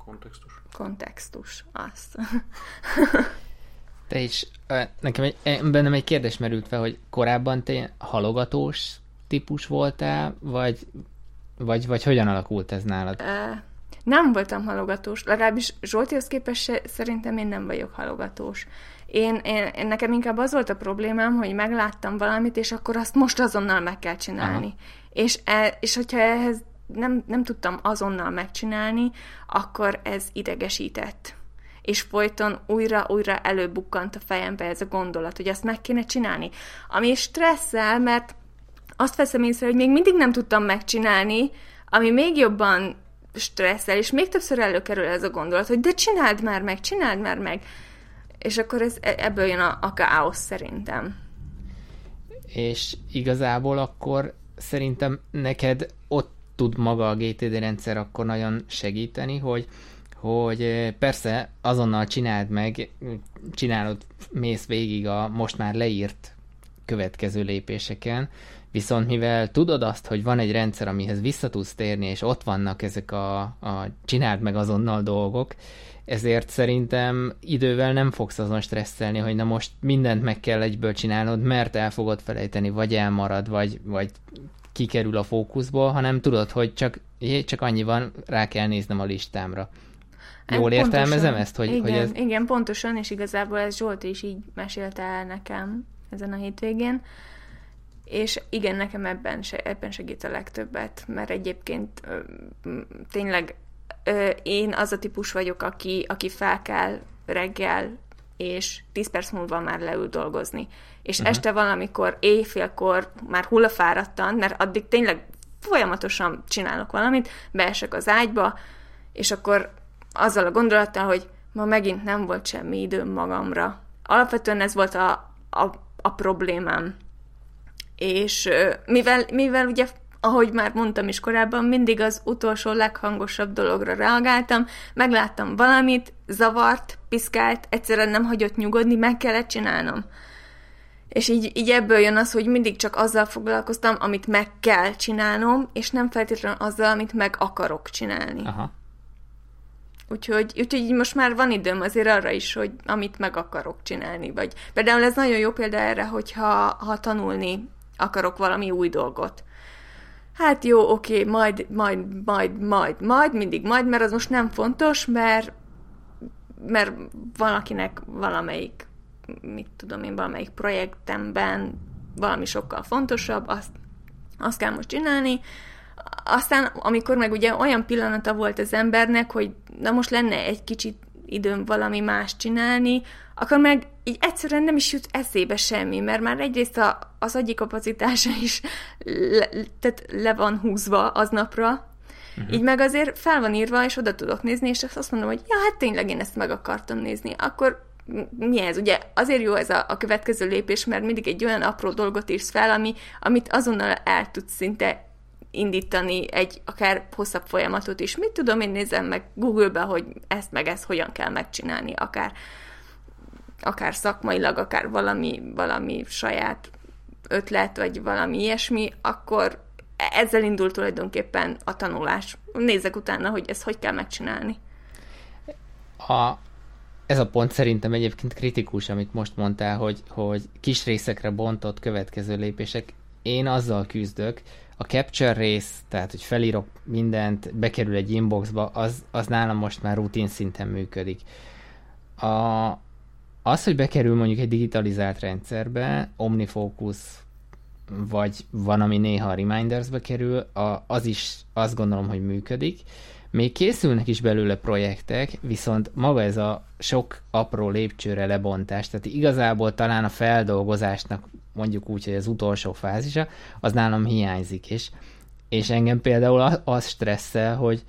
Kontextus. Kontextus, az. Te is, nekem egy, bennem egy kérdés merült fel, hogy korábban te halogatós típus voltál, vagy Vagy, vagy hogyan alakult ez nálad? Uh, nem voltam halogatós, legalábbis Zsoltihoz képest se, szerintem én nem vagyok halogatós. Én, én, én nekem inkább az volt a problémám, hogy megláttam valamit, és akkor azt most azonnal meg kell csinálni. Aha. És, e, és hogyha ehhez nem, nem tudtam azonnal megcsinálni, akkor ez idegesített. És folyton újra-újra előbukkant a fejembe ez a gondolat, hogy azt meg kéne csinálni. Ami stresszel, mert azt veszem észre, hogy még mindig nem tudtam megcsinálni, ami még jobban stresszel, és még többször előkerül ez a gondolat, hogy de csináld már meg, csináld már meg. És akkor ez, e, ebből jön a, a káosz szerintem. És igazából akkor szerintem neked ott tud maga a GTD rendszer akkor nagyon segíteni, hogy, hogy eh, persze azonnal csináld meg, csinálod, mész végig a most már leírt következő lépéseken, viszont mivel tudod azt, hogy van egy rendszer, amihez vissza tudsz térni, és ott vannak ezek a, a csináld meg azonnal dolgok, ezért szerintem idővel nem fogsz azon stresszelni, hogy na most mindent meg kell egyből csinálnod, mert el fogod felejteni, vagy elmarad, vagy, vagy kikerül a fókuszból, hanem tudod, hogy csak, csak annyi van, rá kell néznem a listámra. Jól pontosan, értelmezem ezt? Hogy, igen, hogy ez... igen, pontosan, és igazából ez Zsolt is így mesélte el nekem ezen a hétvégén, és igen, nekem ebben, se, ebben segít a legtöbbet, mert egyébként ö, tényleg ö, én az a típus vagyok, aki, aki fel kell reggel, és 10 perc múlva már leül dolgozni és uh-huh. este valamikor éjfélkor már hullafáradtan, mert addig tényleg folyamatosan csinálok valamit, beesek az ágyba, és akkor azzal a gondolattal, hogy ma megint nem volt semmi időm magamra. Alapvetően ez volt a, a, a problémám. És mivel, mivel ugye ahogy már mondtam is korábban, mindig az utolsó leghangosabb dologra reagáltam, megláttam valamit, zavart, piszkált, egyszerűen nem hagyott nyugodni, meg kellett csinálnom. És így, így ebből jön az, hogy mindig csak azzal foglalkoztam, amit meg kell csinálnom, és nem feltétlenül azzal, amit meg akarok csinálni. Aha. Úgyhogy, úgyhogy így most már van időm azért arra is, hogy amit meg akarok csinálni. Vagy például ez nagyon jó példa erre, hogyha ha tanulni akarok valami új dolgot. Hát jó, oké, majd, majd, majd, majd, majd, mindig majd, mert az most nem fontos, mert, mert valakinek valamelyik mit tudom én, valamelyik projektemben valami sokkal fontosabb, azt, azt kell most csinálni, aztán, amikor meg ugye olyan pillanata volt az embernek, hogy na most lenne egy kicsit időm valami más csinálni, akkor meg így egyszerűen nem is jut eszébe semmi, mert már egyrészt a, az agyi kapacitása is le, tehát le van húzva aznapra, uh-huh. így meg azért fel van írva, és oda tudok nézni, és azt mondom, hogy ja, hát tényleg én ezt meg akartam nézni. Akkor mi ez? Ugye azért jó ez a, a következő lépés, mert mindig egy olyan apró dolgot írsz fel, ami, amit azonnal el tudsz szinte indítani egy akár hosszabb folyamatot is. Mit tudom, én nézem meg Google-be, hogy ezt meg ezt hogyan kell megcsinálni, akár, akár szakmailag, akár valami, valami saját ötlet, vagy valami ilyesmi, akkor ezzel indul tulajdonképpen a tanulás. Nézzek utána, hogy ezt hogy kell megcsinálni. A, ez a pont szerintem egyébként kritikus, amit most mondtál, hogy, hogy kis részekre bontott következő lépések. Én azzal küzdök, a capture rész, tehát hogy felírok mindent, bekerül egy inboxba, az, az nálam most már rutin szinten működik. A, az, hogy bekerül mondjuk egy digitalizált rendszerbe, OmniFocus, vagy van, ami néha a Remindersbe kerül, a, az is azt gondolom, hogy működik. Még készülnek is belőle projektek, viszont maga ez a sok apró lépcsőre lebontás, tehát igazából talán a feldolgozásnak mondjuk úgy, hogy az utolsó fázisa, az nálam hiányzik, és, és engem például az stresszel, hogy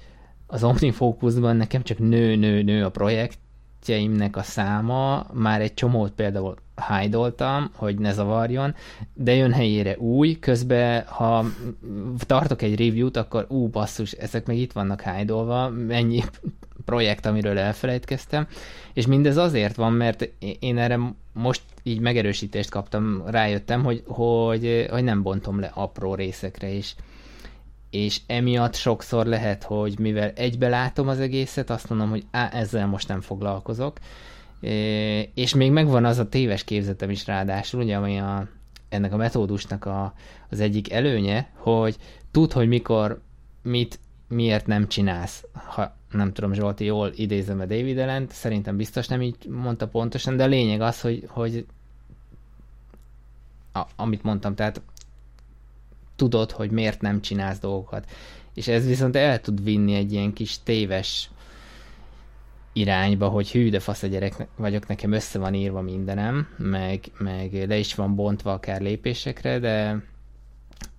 az OmniFocusban nekem csak nő-nő-nő a projektjeimnek a száma, már egy csomót például hájdoltam, hogy ne zavarjon, de jön helyére új, közben ha tartok egy review-t, akkor ú, basszus, ezek meg itt vannak hájdolva, mennyi projekt, amiről elfelejtkeztem, és mindez azért van, mert én erre most így megerősítést kaptam, rájöttem, hogy, hogy, hogy nem bontom le apró részekre is. És emiatt sokszor lehet, hogy mivel egybe látom az egészet, azt mondom, hogy á, ezzel most nem foglalkozok, és még megvan az a téves képzetem is ráadásul, ugye, ami a, ennek a metódusnak a, az egyik előnye, hogy tud, hogy mikor mit, miért nem csinálsz, ha nem tudom, Zsolti, jól idézem a David ellen szerintem biztos nem így mondta pontosan, de a lényeg az, hogy, hogy a, amit mondtam, tehát tudod, hogy miért nem csinálsz dolgokat. És ez viszont el tud vinni egy ilyen kis téves irányba, hogy hű, de fasz a gyerek vagyok, nekem össze van írva mindenem, meg, meg le is van bontva akár lépésekre, de,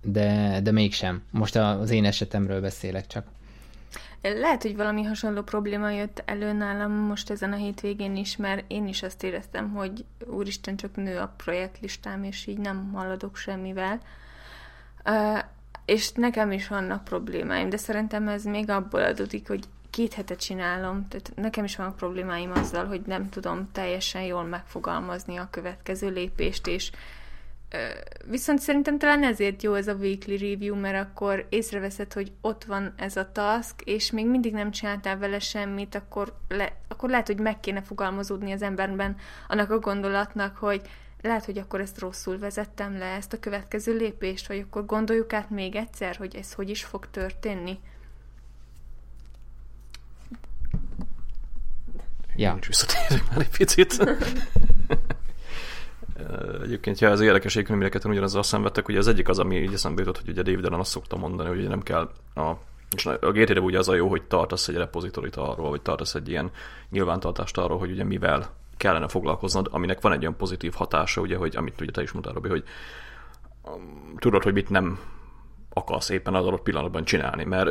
de, de mégsem. Most az én esetemről beszélek csak. Lehet, hogy valami hasonló probléma jött elő nálam most ezen a hétvégén is, mert én is azt éreztem, hogy úristen, csak nő a projektlistám, és így nem haladok semmivel. Uh, és nekem is vannak problémáim, de szerintem ez még abból adódik, hogy két hetet csinálom, tehát nekem is vannak problémáim azzal, hogy nem tudom teljesen jól megfogalmazni a következő lépést, és Viszont szerintem talán ezért jó ez a weekly review, mert akkor észreveszed, hogy ott van ez a task, és még mindig nem csináltál vele semmit, akkor, le, akkor lehet, hogy meg kéne fogalmazódni az emberben annak a gondolatnak, hogy lehet, hogy akkor ezt rosszul vezettem le, ezt a következő lépést, vagy akkor gondoljuk át még egyszer, hogy ez hogy is fog történni. Ja. Nincs visszatérünk már egy picit. Egyébként, ja, ez érdekes, mindeket ugyanazzal szenvedtek, hogy az egyik az, ami így eszembe jutott, hogy ugye David Allen azt szokta mondani, hogy nem kell a és a GTD ugye az a jó, hogy tartasz egy repozitorit arról, vagy tartasz egy ilyen nyilvántartást arról, hogy ugye mivel kellene foglalkoznod, aminek van egy olyan pozitív hatása, ugye, hogy amit ugye te is mondtál, Robi, hogy um, tudod, hogy mit nem akarsz éppen az adott pillanatban csinálni. Mert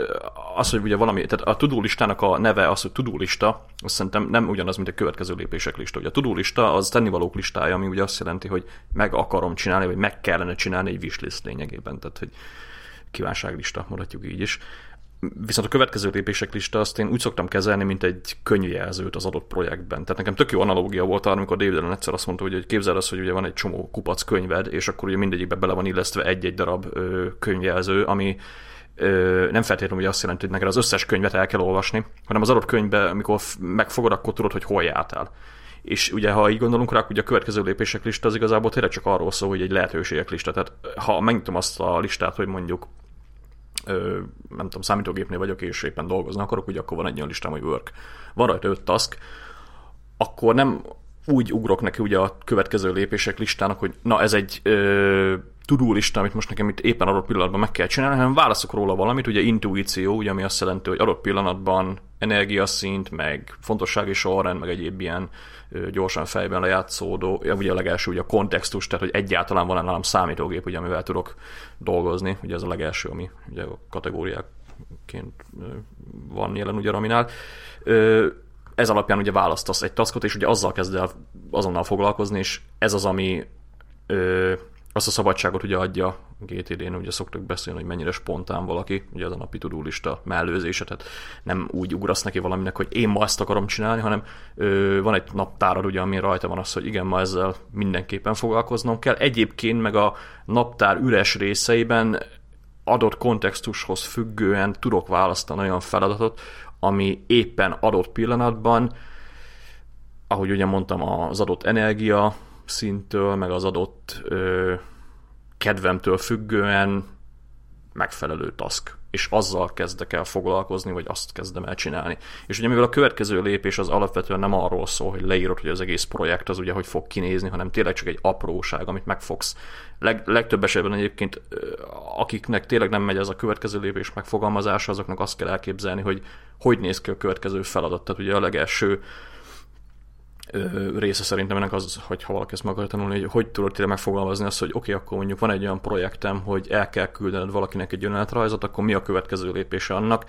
az, hogy ugye valami, tehát a tudó a neve az, hogy tudó lista, azt szerintem nem ugyanaz, mint a következő lépések lista. Ugye a tudó az tennivalók listája, ami ugye azt jelenti, hogy meg akarom csinálni, vagy meg kellene csinálni egy wishlist lényegében, tehát hogy kívánságlista, mondhatjuk így is. Viszont a következő lépések lista azt én úgy szoktam kezelni, mint egy könyvjelzőt az adott projektben. Tehát nekem tök jó analógia volt arra, amikor David Allen egyszer azt mondta, hogy képzeld azt, hogy ugye van egy csomó kupac könyved, és akkor ugye mindegyikbe bele van illesztve egy-egy darab ö, könyvjelző, ami ö, nem feltétlenül ugye azt jelenti, hogy neked az összes könyvet el kell olvasni, hanem az adott könyvbe, amikor megfogod, akkor tudod, hogy hol jártál. És ugye, ha így gondolunk rá, ugye a következő lépések lista az igazából tényleg csak arról szól, hogy egy lehetőségek lista. Tehát ha megnyitom azt a listát, hogy mondjuk ö, nem tudom, számítógépnél vagyok, és éppen dolgozni akarok, ugye akkor van egy olyan listám, hogy work. Van rajta öt task, akkor nem úgy ugrok neki ugye a következő lépések listának, hogy na ez egy ö, tudó lista, amit most nekem itt éppen adott pillanatban meg kell csinálni, hanem válaszok róla valamit, ugye intuíció, ugye, ami azt jelenti, hogy adott pillanatban energiaszint, meg fontossági sorrend, meg egyéb ilyen gyorsan fejben lejátszódó, ugye a legelső ugye a kontextus, tehát hogy egyáltalán van nálam számítógép, ugye, amivel tudok dolgozni, ugye ez a legelső, ami ugye a kategóriáként van jelen ugye Raminál. Ez alapján ugye választasz egy taskot, és ugye azzal kezd el azonnal foglalkozni, és ez az, ami azt a szabadságot ugye adja GTD-n, ugye szoktak beszélni, hogy mennyire spontán valaki, ugye az a napi tudulista mellőzése, tehát nem úgy ugrasz neki valaminek, hogy én ma ezt akarom csinálni, hanem ö, van egy naptárad, ugye, ami rajta van az, hogy igen, ma ezzel mindenképpen foglalkoznom kell. Egyébként meg a naptár üres részeiben adott kontextushoz függően tudok választani olyan feladatot, ami éppen adott pillanatban, ahogy ugye mondtam, az adott energia szintől, meg az adott ö, kedvemtől függően megfelelő task és azzal kezdek el foglalkozni, vagy azt kezdem el csinálni. És ugye mivel a következő lépés az alapvetően nem arról szól, hogy leírod, hogy az egész projekt az ugye hogy fog kinézni, hanem tényleg csak egy apróság, amit megfogsz. Leg, legtöbb esetben egyébként, akiknek tényleg nem megy ez a következő lépés megfogalmazása, azoknak azt kell elképzelni, hogy hogy néz ki a következő feladat. Tehát ugye a legelső része szerintem ennek az, hogy ha valaki ezt meg akar tanulni, hogy hogy tudod tényleg megfogalmazni azt, hogy oké, okay, akkor mondjuk van egy olyan projektem, hogy el kell küldened valakinek egy önéletrajzot, akkor mi a következő lépése annak?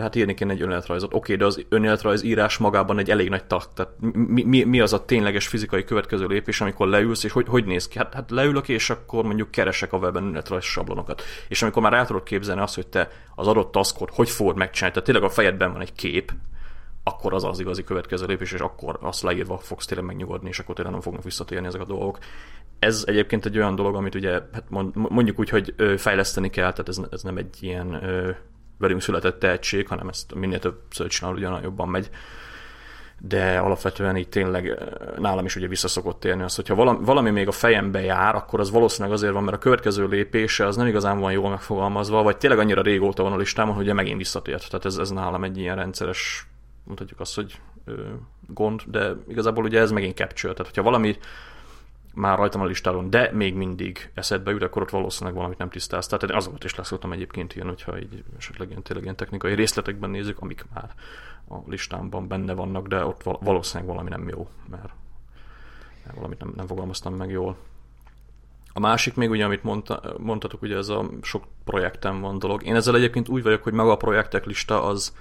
hát írni kéne egy önéletrajzot. Oké, okay, de az önéletrajz írás magában egy elég nagy tak. Tehát mi, mi, mi, az a tényleges fizikai következő lépés, amikor leülsz, és hogy, hogy néz ki? Hát, hát leülök, és akkor mondjuk keresek a webben önéletrajz sablonokat. És amikor már el tudod képzelni azt, hogy te az adott taskot hogy fogod megcsinálni, tehát tényleg a fejedben van egy kép, akkor az az igazi következő lépés, és akkor azt leírva fogsz tényleg megnyugodni, és akkor tényleg nem fognak visszatérni ezek a dolgok. Ez egyébként egy olyan dolog, amit ugye hát mondjuk úgy, hogy fejleszteni kell, tehát ez, ez nem egy ilyen velünk született tehetség, hanem ezt minél többször csinál, ugyanolyan jobban megy. de alapvetően így tényleg nálam is ugye visszaszokott élni az, hogyha valami, valami még a fejembe jár, akkor az valószínűleg azért van, mert a következő lépése az nem igazán van jól megfogalmazva, vagy tényleg annyira régóta van a listámon, hogy megint visszatért. Tehát ez, ez nálam egy ilyen rendszeres, mondhatjuk azt, hogy gond, de igazából ugye ez megint capture. Tehát hogyha valami már rajtam a listáron, de még mindig eszedbe jut, akkor ott valószínűleg valamit nem tisztáz. Tehát azokat is leszoktam egyébként ilyen, hogyha így esetleg ilyen, tényleg ilyen technikai részletekben nézzük, amik már a listámban benne vannak, de ott valószínűleg valami nem jó, mert valamit nem, nem fogalmaztam meg jól. A másik még ugye, amit mondta, mondtatok, ugye ez a sok projektem van dolog. Én ezzel egyébként úgy vagyok, hogy maga a projektek lista az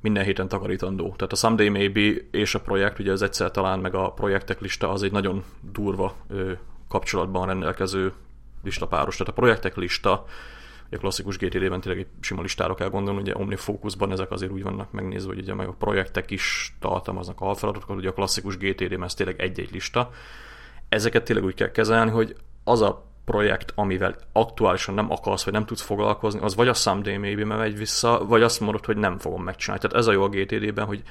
minden héten takarítandó. Tehát a Someday Maybe és a projekt, ugye az egyszer talán meg a projektek lista az egy nagyon durva ö, kapcsolatban rendelkező listapáros. Tehát a projektek lista a klasszikus GTD-ben tényleg egy sima listára kell gondolni, ugye OmniFocusban ezek azért úgy vannak megnézve, hogy ugye meg a projektek is tartalmaznak alfeladatokat, ugye a klasszikus GTD-ben ez tényleg egy-egy lista. Ezeket tényleg úgy kell kezelni, hogy az a projekt, amivel aktuálisan nem akarsz, vagy nem tudsz foglalkozni, az vagy a someday maybe megy vissza, vagy azt mondod, hogy nem fogom megcsinálni. Tehát ez a jó a GTD-ben, hogy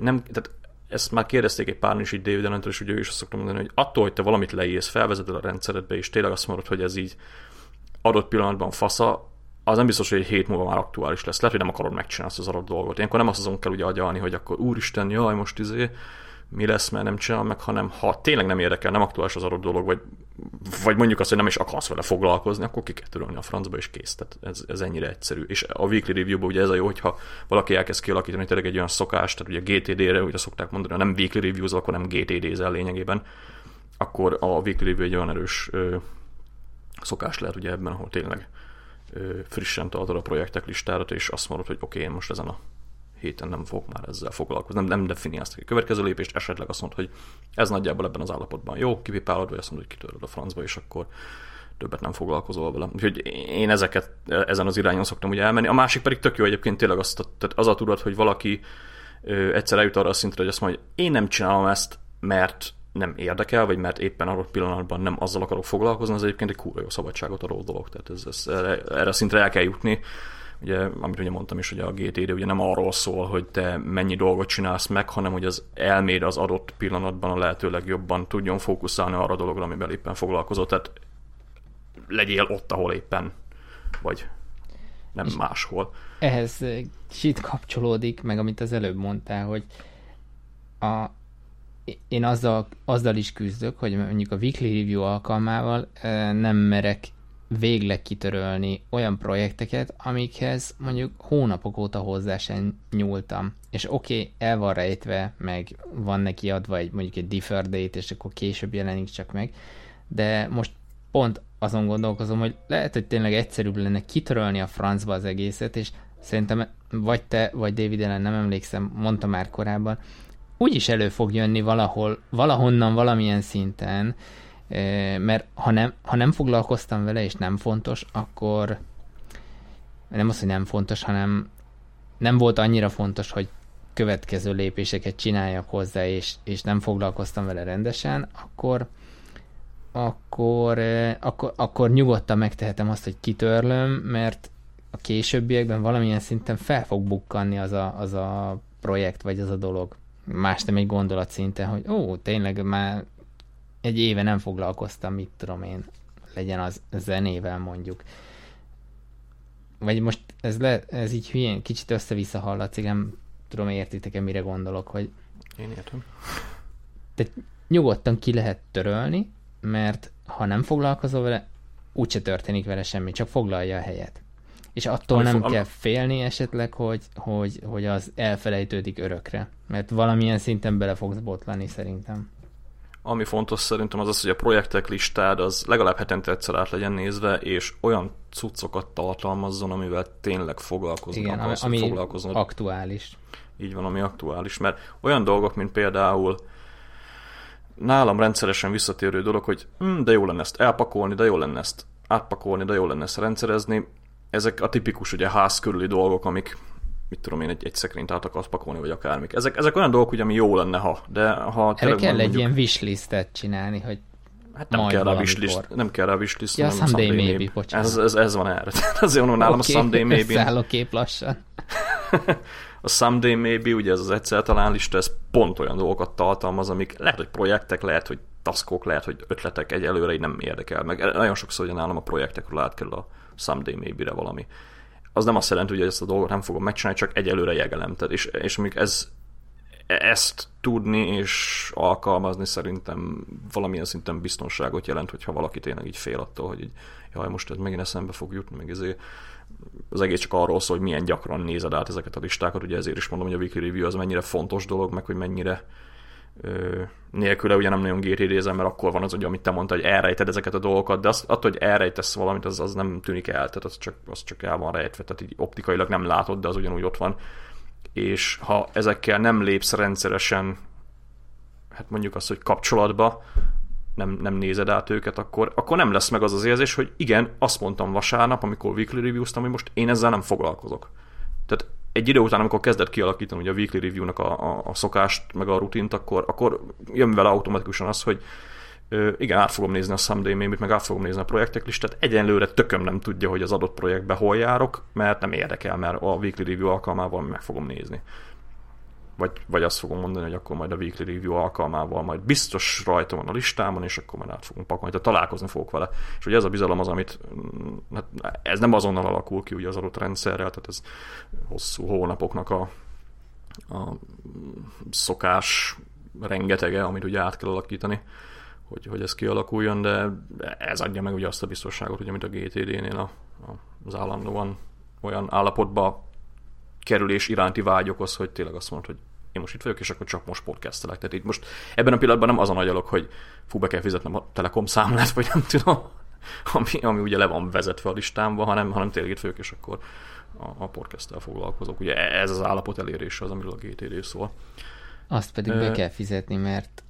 nem, tehát ezt már kérdezték egy pár is így David allen és ugye ő is azt szoktam mondani, hogy attól, hogy te valamit leírsz, felvezeted a rendszeredbe, és tényleg azt mondod, hogy ez így adott pillanatban fasza, az nem biztos, hogy egy hét múlva már aktuális lesz. Lehet, hogy nem akarod megcsinálni azt az adott dolgot. Ilyenkor nem azt azon kell ugye agyalni, hogy akkor úristen, jaj, most izé, mi lesz, mert nem csinál meg, hanem ha tényleg nem érdekel, nem aktuális az adott dolog, vagy, vagy mondjuk azt, hogy nem is akarsz vele foglalkozni, akkor ki kell törölni a francba, és kész. Tehát ez, ez ennyire egyszerű. És a weekly review ugye ez a jó, hogyha valaki elkezd kialakítani tényleg egy olyan szokást, tehát ugye GTD-re, ugye szokták mondani, ha nem weekly reviews, akkor nem GTD-zel lényegében, akkor a weekly review egy olyan erős ö, szokás lehet ugye ebben, ahol tényleg ö, frissen tartod a projektek listára, és azt mondod, hogy oké, okay, én most ezen a héten nem fogok már ezzel foglalkozni, nem, nem definiálsz a következő lépést, esetleg azt mondod, hogy ez nagyjából ebben az állapotban jó, kipipálod, vagy azt mondod, hogy kitöröd a francba, és akkor többet nem foglalkozol vele. Úgyhogy én ezeket ezen az irányon szoktam ugye elmenni. A másik pedig tök jó egyébként tényleg azt, tehát az a tudat, hogy valaki ö, egyszer eljut arra a szintre, hogy azt mondja, hogy én nem csinálom ezt, mert nem érdekel, vagy mert éppen adott pillanatban nem azzal akarok foglalkozni, az egyébként egy kurva jó szabadságot adó dolog. Tehát ez, ez, erre, erre szintre el kell jutni, ugye, amit ugye mondtam is, hogy a GTD ugye nem arról szól, hogy te mennyi dolgot csinálsz meg, hanem hogy az elméd az adott pillanatban a lehető legjobban tudjon fókuszálni arra a dologra, amivel éppen foglalkozol. Tehát legyél ott, ahol éppen vagy nem És máshol. Ehhez kicsit kapcsolódik, meg amit az előbb mondtál, hogy a, én azzal, azzal is küzdök, hogy mondjuk a weekly review alkalmával nem merek végleg kitörölni olyan projekteket, amikhez mondjuk hónapok óta hozzá sem nyúltam. És oké, okay, el van rejtve, meg van neki adva egy mondjuk egy defer date, és akkor később jelenik csak meg, de most pont azon gondolkozom, hogy lehet, hogy tényleg egyszerűbb lenne kitörölni a francba az egészet, és szerintem vagy te, vagy David ellen nem emlékszem, mondta már korábban, úgyis elő fog jönni valahol, valahonnan, valamilyen szinten, mert ha nem, ha nem foglalkoztam vele, és nem fontos, akkor nem az, hogy nem fontos, hanem nem volt annyira fontos, hogy következő lépéseket csináljak hozzá, és, és nem foglalkoztam vele rendesen, akkor akkor, akkor, akkor nyugodtan megtehetem azt, hogy kitörlöm, mert a későbbiekben valamilyen szinten fel fog bukkanni az a, az a projekt, vagy az a dolog. Más nem egy gondolat szinten, hogy ó, tényleg már egy éve nem foglalkoztam, mit tudom én, legyen az zenével mondjuk. Vagy most ez, le, ez így hülyén, kicsit össze-vissza hallatszik, nem tudom, értitek-e, mire gondolok, hogy... Én értem. Tehát nyugodtan ki lehet törölni, mert ha nem foglalkozol vele, úgyse történik vele semmi, csak foglalja a helyet. És attól Ami nem kell félni esetleg, hogy, hogy, hogy az elfelejtődik örökre, mert valamilyen szinten bele fogsz botlani szerintem. Ami fontos szerintem az az, hogy a projektek listád az legalább hetente egyszer át legyen nézve, és olyan cuccokat tartalmazzon, amivel tényleg foglalkozni Igen, akarsz, ami foglalkoznod. aktuális. Így van, ami aktuális, mert olyan dolgok, mint például nálam rendszeresen visszatérő dolog, hogy hm, de jó lenne ezt elpakolni, de jó lenne ezt átpakolni, de jó lenne ezt rendszerezni. Ezek a tipikus ugye ház körüli dolgok, amik mit tudom én, egy, egy szekrényt át akarsz pakolni, vagy akármik. Ezek, ezek olyan dolgok, ugye, ami jó lenne, ha, de ha Erre kell mondjuk, egy ilyen wishlistet csinálni, hogy Hát nem kell, rá wishlist, nem kell rá wishlist, ja, someday, someday maybe, maybe. bocsánat. Ez, ez, ez van erre. Azért mondom, nálam okay, a someday maybe. Száll kép lassan. A Someday Maybe, ugye ez az egyszer talán lista, ez pont olyan dolgokat tartalmaz, amik lehet, hogy projektek, lehet, hogy taskok, lehet, hogy ötletek egyelőre így nem érdekel. Meg nagyon sokszor ugye nálam a projektekről átkerül a Someday Maybe-re valami. Az nem azt jelenti, hogy ezt a dolgot nem fogom megcsinálni, csak egyelőre jegelem. Tehát és, és mondjuk ez, ezt tudni és alkalmazni szerintem valamilyen szinten biztonságot jelent, hogyha valaki tényleg így fél attól, hogy így, jaj, most ez megint eszembe fog jutni, meg ezért az egész csak arról szól, hogy milyen gyakran nézed át ezeket a listákat, ugye ezért is mondom, hogy a weekly review az mennyire fontos dolog, meg hogy mennyire nélküle ugye nem nagyon gtd mert akkor van az, hogy amit te mondtad, hogy elrejted ezeket a dolgokat, de az, attól, hogy elrejtesz valamit, az, az nem tűnik el, tehát az csak, az csak el van rejtve, tehát így optikailag nem látod, de az ugyanúgy ott van. És ha ezekkel nem lépsz rendszeresen, hát mondjuk azt, hogy kapcsolatba, nem, nem nézed át őket, akkor, akkor nem lesz meg az az érzés, hogy igen, azt mondtam vasárnap, amikor weekly review-ztam, hogy most én ezzel nem foglalkozok. Tehát egy idő után, amikor kezdett kialakítani ugye a weekly review-nak a, a, a szokást, meg a rutint, akkor, akkor jön vele automatikusan az, hogy igen, át fogom nézni a someday meme meg át fogom nézni a projektek listát. Egyenlőre tököm nem tudja, hogy az adott projektbe hol járok, mert nem érdekel, mert a weekly review alkalmával meg fogom nézni vagy, vagy azt fogom mondani, hogy akkor majd a weekly review alkalmával majd biztos rajta van a listámon, és akkor majd át fogunk pakolni, tehát találkozni fogok vele. És hogy ez a bizalom az, amit mm, hát ez nem azonnal alakul ki ugye az adott rendszerrel, tehát ez hosszú hónapoknak a, a szokás rengetege, amit ugye át kell alakítani, hogy, hogy ez kialakuljon, de ez adja meg ugye azt a biztonságot, hogy amit a GTD-nél a, a, az állandóan olyan állapotba kerülés iránti vágy okoz, hogy tényleg azt mondod, hogy én most itt vagyok, és akkor csak most podcastelek. Tehát itt most ebben a pillanatban nem az a nagy alok, hogy fú, be kell fizetnem a Telekom számlát, vagy nem tudom, ami, ami ugye le van vezetve a listámba, hanem, hanem tényleg itt vagyok, és akkor a, a podcasttel foglalkozok. Ugye ez az állapot elérése az, amiről a GTD szól. Azt pedig be kell fizetni, mert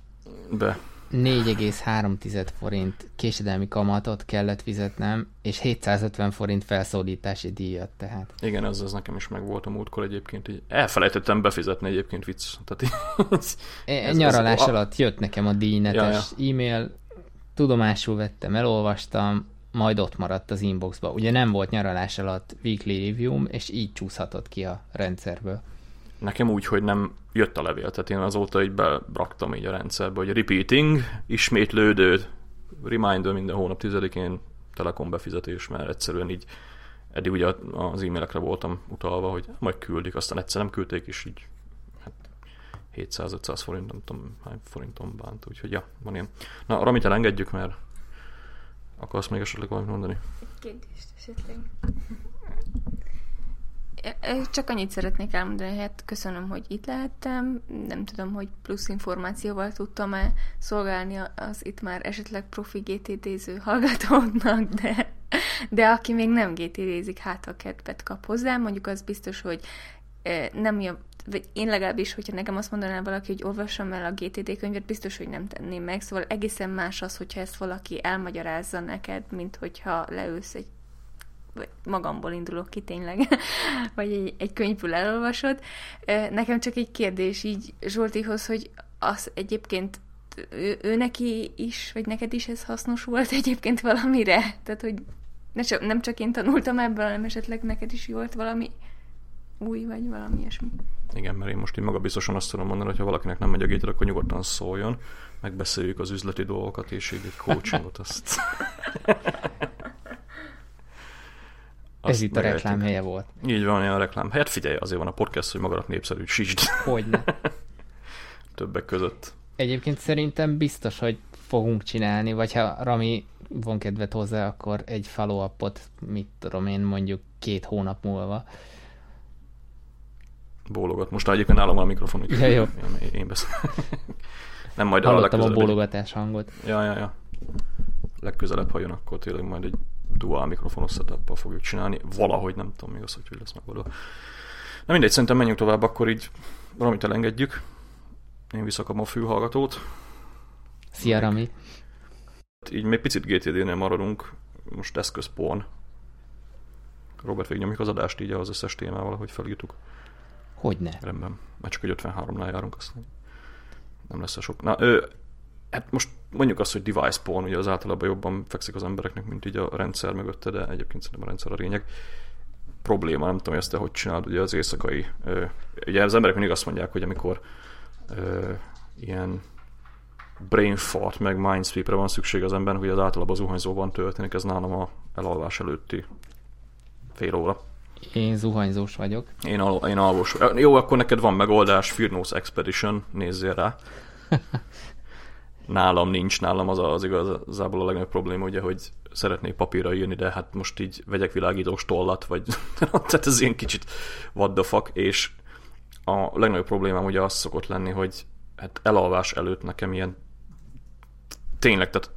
be. 4,3 forint késedelmi kamatot kellett fizetnem, és 750 forint felszólítási díjat tehát. Igen, ez, ez nekem is meg volt a múltkor egyébként, így elfelejtettem befizetni egyébként vicc. Tehát, ez, Nyaralás ez, alatt jött nekem a díjnetes ja, ja. e-mail, tudomásul vettem, elolvastam, majd ott maradt az inboxba. Ugye nem volt nyaralás alatt weekly review és így csúszhatott ki a rendszerből. Nekem úgy, hogy nem jött a levél, tehát én azóta így beraktam így a rendszerbe, hogy repeating, ismétlődő, reminder minden hónap tizedikén Telekom befizetés, mert egyszerűen így eddig ugye az e-mailekre voltam utalva, hogy majd küldik, aztán egyszer nem küldték, és így hát 700-500 forint, nem tudom hány forinton bánt, úgyhogy ja, van ilyen. Na, Ramit elengedjük, mert akarsz még esetleg valamit mondani? Egy kérdést esetleg. Csak annyit szeretnék elmondani, hát köszönöm, hogy itt lehettem. Nem tudom, hogy plusz információval tudtam-e szolgálni az itt már esetleg profi GTD-ző hallgatóknak, de, de aki még nem GTD-zik, hát ha kedvet kap hozzá, mondjuk az biztos, hogy nem jobb, vagy én legalábbis, hogyha nekem azt mondaná valaki, hogy olvassam el a GTD könyvet, biztos, hogy nem tenném meg, szóval egészen más az, hogyha ezt valaki elmagyarázza neked, mint hogyha leülsz egy vagy magamból indulok ki tényleg, vagy egy, egy könyvből elolvasod. Nekem csak egy kérdés így Zsoltihoz, hogy az egyébként ő, ő neki is, vagy neked is ez hasznos volt egyébként valamire? Tehát, hogy ne csak, nem csak én tanultam ebből, hanem esetleg neked is volt valami új, vagy valami ilyesmi. Igen, mert én most így maga biztosan azt tudom mondani, hogy ha valakinek nem megy a gétre, akkor nyugodtan szóljon, megbeszéljük az üzleti dolgokat, és így egy coachingot azt Ez itt a reklám helye volt. Így van, a reklám. Hát figyelj, azért van a podcast, hogy magadat népszerű, sisd. Hogyne. Többek között. Egyébként szerintem biztos, hogy fogunk csinálni, vagy ha Rami van kedvet hozzá, akkor egy follow-upot, mit tudom én, mondjuk két hónap múlva. Bólogat. Most egyébként nálam a mikrofon, úgyhogy ja, jó. én, én beszélek. Nem majd Hallottam a, a bólogatás hangot. Ja, ja, ja. Legközelebb, ha jön, akkor tényleg majd egy dual mikrofonos setup fogjuk csinálni. Valahogy, nem tudom még az, hogy hogy lesz megoldva. Na mindegy, szerintem menjünk tovább, akkor így valamit elengedjük. Én visszakapom a fülhallgatót. Szia, Rami! Így még picit GTD-nél maradunk, most eszközporn. Robert, végignyomjuk az adást így az összes témával, hogy felírtuk. Hogyne. Rendben. Már csak egy 53-nál járunk, azt nem lesz a sok. Na, ő, hát most mondjuk azt, hogy device porn, ugye az általában jobban fekszik az embereknek, mint így a rendszer mögötte, de egyébként szerintem a rendszer a lényeg. probléma, nem tudom, hogy ezt te hogy csinálod, ugye az éjszakai, ö, ugye az emberek mindig azt mondják, hogy amikor ö, ilyen brain fart, meg mindsweepre van szükség az embernek, hogy az általában zuhanyzóban történik, ez nálam a elalvás előtti fél óra. Én zuhanyzós vagyok. Én, al- én alvos. Jó, akkor neked van megoldás, Firnose Expedition, nézzél rá. Nálam nincs, nálam az az igazából a legnagyobb probléma, ugye, hogy szeretnék papírra írni, de hát most így vegyek világítós tollat, vagy tehát ez ilyen kicsit what the fuck, és a legnagyobb problémám ugye az szokott lenni, hogy hát elalvás előtt nekem ilyen tényleg, tehát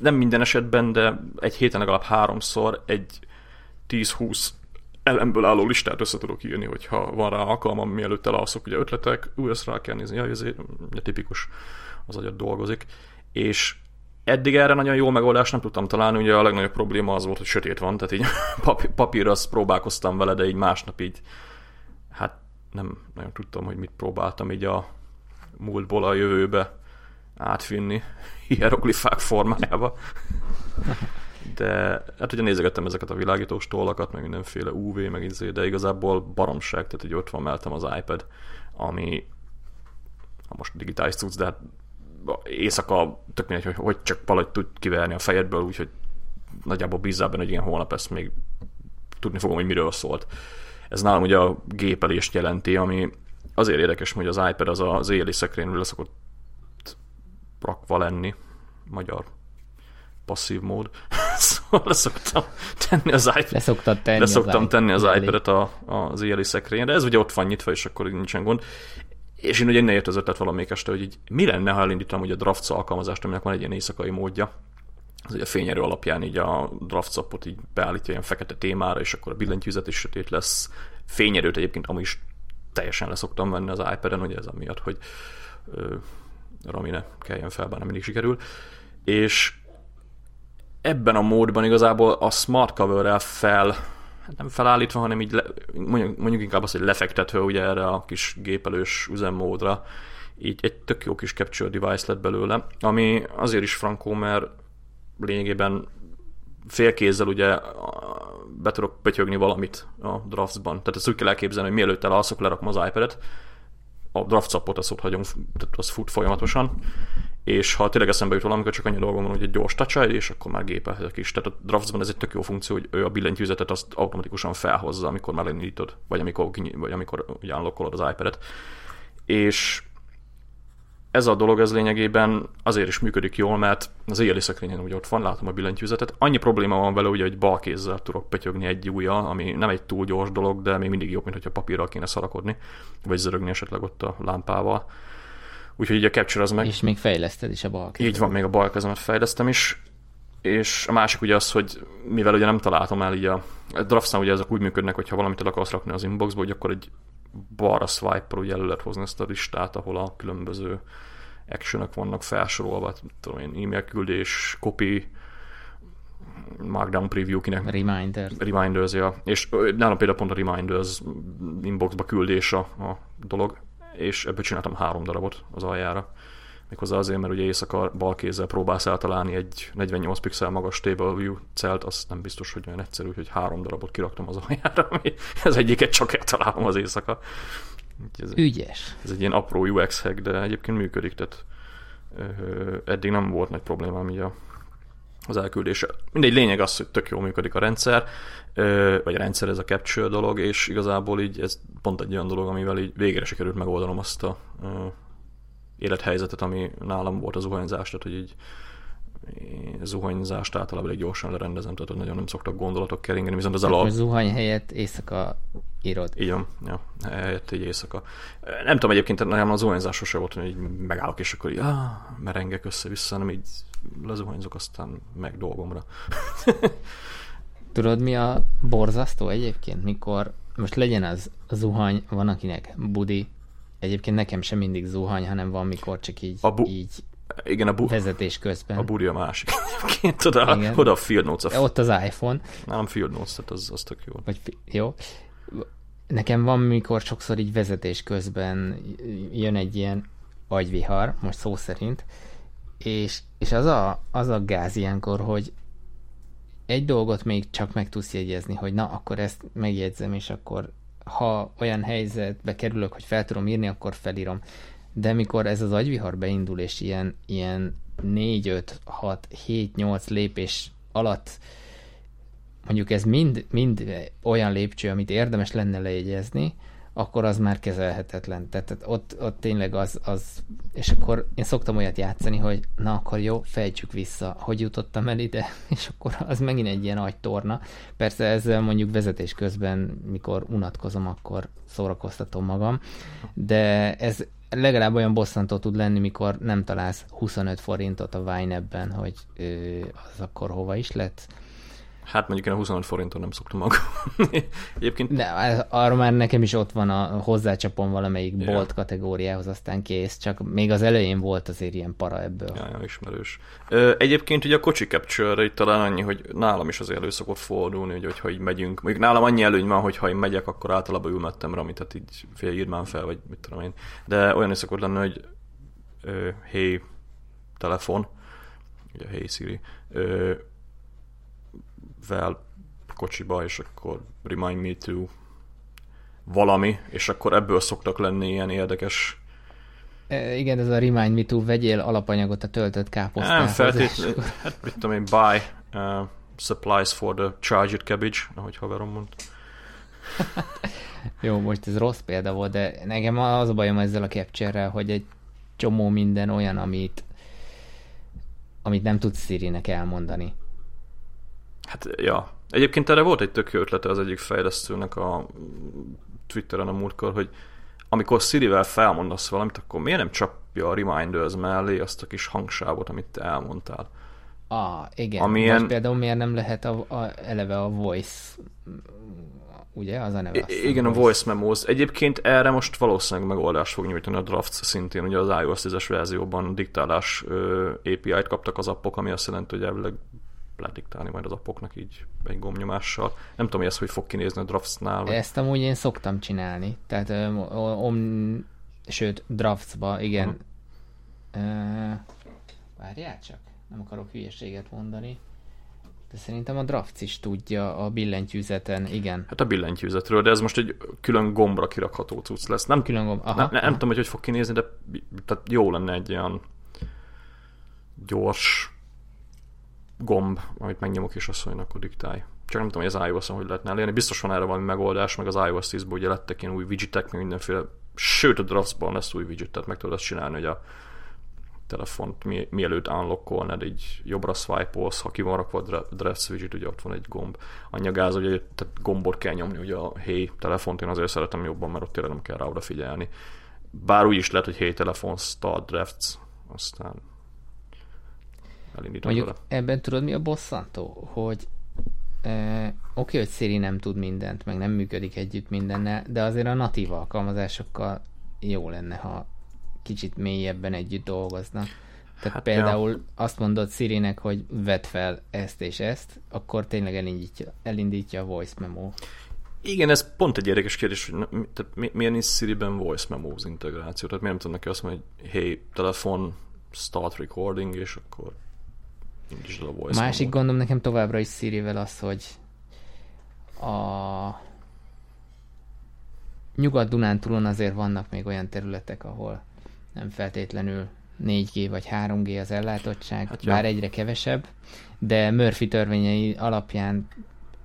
nem minden esetben, de egy héten legalább háromszor egy 10-20 elemből álló listát össze tudok írni, hogyha van rá alkalmam, mielőtt elalszok, ugye ötletek, új, ezt rá kell nézni, ja, ez tipikus, az agyat dolgozik, és eddig erre nagyon jó megoldást nem tudtam találni, ugye a legnagyobb probléma az volt, hogy sötét van, tehát így papírra azt próbálkoztam vele, de így másnap így, hát nem nagyon tudtam, hogy mit próbáltam így a múltból a jövőbe átvinni hieroglifák formájába. De hát ugye nézegettem ezeket a világítós tollakat, meg mindenféle UV, meg izé, de igazából baromság, tehát hogy ott van mellettem az iPad, ami most digitális cucc, de hát éjszaka tök mindegy, hogy, hogy csak valahogy tud kiverni a fejedből, úgyhogy nagyjából bízzál benne, hogy ilyen holnap ezt még tudni fogom, hogy miről szólt. Ez nálam ugye a gépelést jelenti, ami azért érdekes, hogy az iPad az az éjjeli szekrényről leszokott rakva lenni, magyar passzív mód. szóval leszoktam tenni az iPad. Leszoktad tenni leszoktam az tenni az iPad-et a, az éjjeli szekrényre. Ez ugye ott van nyitva, és akkor nincsen gond. És én ugye innen jött az ötlet valamelyik este, hogy így, mi lenne, ha elindítom ugye a Drafts alkalmazást, aminek van egy ilyen éjszakai módja. Az ugye a fényerő alapján így a Drafts appot így beállítja ilyen fekete témára, és akkor a billentyűzet is sötét lesz. Fényerőt egyébként amúgy is teljesen leszoktam venni az iPad-en, ugye ez amiatt, hogy ö, Rami ne kelljen fel, bár nem mindig sikerül. És ebben a módban igazából a smart cover-rel fel, hát nem felállítva, hanem így le, mondjuk, mondjuk inkább azt, hogy lefektetve ugye erre a kis gépelős üzemmódra, így egy tök jó kis capture device lett belőle, ami azért is frankó, mert lényegében félkézzel ugye be tudok pötyögni valamit a draftsban. Tehát ezt úgy kell elképzelni, hogy mielőtt elalszok, lerakom az iPad-et, a draft szapot azt ott hagyom, tehát az fut folyamatosan, és ha tényleg eszembe jut valamikor csak annyi dolgom van, hogy egy gyors touch és akkor már gépelhetek is. Tehát a draftsban ez egy tök jó funkció, hogy ő a billentyűzetet azt automatikusan felhozza, amikor már lenyitod, vagy amikor, vagy amikor ugye az iPad-et. És ez a dolog ez lényegében azért is működik jól, mert az éjjeli szekrényen ugye ott van, látom a billentyűzetet. Annyi probléma van vele, ugye, hogy bal kézzel tudok petyögni egy ujjal, ami nem egy túl gyors dolog, de még mindig jobb, mint hogyha papírral kéne szarakodni, vagy zörögni esetleg ott a lámpával. Úgyhogy így a Capture az meg... És még fejleszted is a bal Így van, még a bal kezemet fejlesztem is. És a másik ugye az, hogy mivel ugye nem találtam el így a, a draftsnál ugye ezek úgy működnek, hogyha valamit el akarsz rakni az inboxba, hogy akkor egy balra swipe ugye elő lehet hozni ezt a listát, ahol a különböző actionok vannak felsorolva, tudom én, e-mail küldés, copy, markdown preview kinek. Reminders. Reminders, ja. És nálam például pont a reminders inboxba küldés a, a dolog, és ebből csináltam három darabot az aljára. Méghozzá azért, mert ugye éjszaka bal kézzel próbálsz eltalálni egy 48 pixel magas table view celt, azt nem biztos, hogy olyan egyszerű, hogy három darabot kiraktam az aljára, ami az egyiket csak eltalálom az éjszaka. Ez, Ügyes. Ez egy ilyen apró UX hack, de egyébként működik, tehát ö, eddig nem volt nagy problémám így a, az elküldése. Mindegy, lényeg az, hogy tök jól működik a rendszer, vagy rendszer, ez a capture dolog, és igazából így ez pont egy olyan dolog, amivel így végre sikerült megoldanom azt a élethelyzetet, ami nálam volt az zuhanyzás, tehát hogy így zuhanyzást általában egy gyorsan lerendezem, tehát nagyon nem szoktak gondolatok keringeni, viszont az alap... zuhany helyett éjszaka írod. Így van, ja, helyett egy éjszaka. Nem tudom egyébként, nekem a zuhanyzás sose volt, hogy így megállok, és akkor így, ah, merengek össze-vissza, hanem így lezuhanyzok, aztán meg dolgomra. Tudod, mi a borzasztó egyébként, mikor most legyen az zuhany, van akinek budi, egyébként nekem sem mindig zuhany, hanem van, mikor csak így, a bu- így igen, a, bu- vezetés közben. A buri a másik. Egyébként oda, Igen. oda a Field Notes. A Ott az iPhone. Nem Field Notes, tehát az, az tök jó. Vagy, jó. Nekem van, mikor sokszor így vezetés közben jön egy ilyen agyvihar, most szó szerint, és, és az, a, az a gáz ilyenkor, hogy egy dolgot még csak meg tudsz jegyezni, hogy na, akkor ezt megjegyzem, és akkor ha olyan helyzetbe kerülök, hogy fel tudom írni, akkor felírom. De mikor ez az agyvihar beindul, és ilyen, ilyen 4, 5, 6, 7, 8 lépés alatt mondjuk ez mind, mind olyan lépcső, amit érdemes lenne lejegyezni, akkor az már kezelhetetlen. Tehát ott, ott tényleg az, az, és akkor én szoktam olyat játszani, hogy na akkor jó, fejtsük vissza, hogy jutottam el ide, és akkor az megint egy ilyen agytorna. Persze ezzel mondjuk vezetés közben, mikor unatkozom, akkor szórakoztatom magam, de ez legalább olyan bosszantó tud lenni, mikor nem találsz 25 forintot a Vine-ebben, hogy az akkor hova is lett Hát mondjuk én a 25 forinton nem szoktam aggódni. Egyébként... De arra már nekem is ott van a hozzácsapom valamelyik bolt kategóriához, aztán kész. Csak még az elején volt azért ilyen para ebből. Ja, ja ismerős. Egyébként ugye a kocsi capture itt talán annyi, hogy nálam is azért elő szokott fordulni, hogy, hogyha így megyünk. Mondjuk nálam annyi előny van, hogy ha én megyek, akkor általában ülmettem rá, tehát így fél írmán fel, vagy mit tudom én. De olyan is szokott lenni, hogy ö, hey, telefon, ugye hey Siri, vel kocsiba, és akkor remind me to valami, és akkor ebből szoktak lenni ilyen érdekes e, igen, ez a remind me to vegyél alapanyagot a töltött káposztához. Nem feltétlenül, hát mit tudom én, buy uh, supplies for the charged cabbage, ahogy haverom mondta. Jó, most ez rossz példa volt, de nekem az a bajom ezzel a capture hogy egy csomó minden olyan, amit amit nem tudsz Siri-nek elmondani. Hát, ja. Egyébként erre volt egy tök jó ötlete az egyik fejlesztőnek a Twitteren a múltkor, hogy amikor Siri-vel felmondasz valamit, akkor miért nem csapja a reminders mellé azt a kis hangsávot, amit te elmondtál? Ah, igen. Amilyen... Most például miért nem lehet a, a, eleve a voice ugye? Az a neve. I- igen, a voice memos. Egyébként erre most valószínűleg megoldást fog nyújtani a Drafts szintén, ugye az iOS 10-es verzióban diktálás API-t kaptak az appok, ami azt jelenti, hogy elvileg lediktálni majd az appoknak így egy gombnyomással. Nem tudom, hogy ez hogy fog kinézni a Draftsnál. Vagy... Ezt amúgy én szoktam csinálni. Tehát um, um, sőt, Draftsba, igen. Uh-huh. Uh, várjál csak, nem akarok hülyeséget mondani. De szerintem a Drafts is tudja a billentyűzeten, igen. Hát a billentyűzetről, de ez most egy külön gombra kirakható cucc lesz. Nem, külön gomb. Aha, ne, ne, nem tudom, hogy hogy fog kinézni, de tehát jó lenne egy olyan gyors gomb, amit megnyomok, és mondja, akkor diktálj. Csak nem tudom, hogy az iOS-on hogy lehetne elérni. Biztos van erre valami megoldás, meg az iOS 10 ugye lettek ilyen új widgetek, meg mindenféle. Sőt, a Draftsban lesz új widget, tehát meg tudod azt csinálni, hogy a telefont mi, mielőtt unlockolnád, így jobbra swipe ha ki van rakva a Drafts widget, ugye ott van egy gomb. Annyi gáz, hogy tehát gombot kell nyomni, ugye a Hey telefont, én azért szeretem jobban, mert ott tényleg nem kell rá odafigyelni. Bár úgy is lehet, hogy Hey telefon start drafts, aztán elindítom Mondjuk vele. ebben tudod mi a bosszantó? Hogy e, oké, okay, hogy Siri nem tud mindent, meg nem működik együtt mindennel, de azért a natív alkalmazásokkal jó lenne, ha kicsit mélyebben együtt dolgoznak. Tehát hát például ja. azt mondod Siri-nek, hogy vedd fel ezt és ezt, akkor tényleg elindítja, elindítja a voice memo. Igen, ez pont egy érdekes kérdés, hogy tehát mi, milyen is Siri-ben voice memo integráció? Tehát miért nem tudom neki azt mondani, hogy hey, telefon, start recording, és akkor a voice Másik mode. gondom nekem továbbra is Siri-vel az, hogy a Nyugat-Dunántúlon azért vannak még olyan területek, ahol nem feltétlenül 4G vagy 3G az ellátottság, hát bár egyre kevesebb, de Murphy törvényei alapján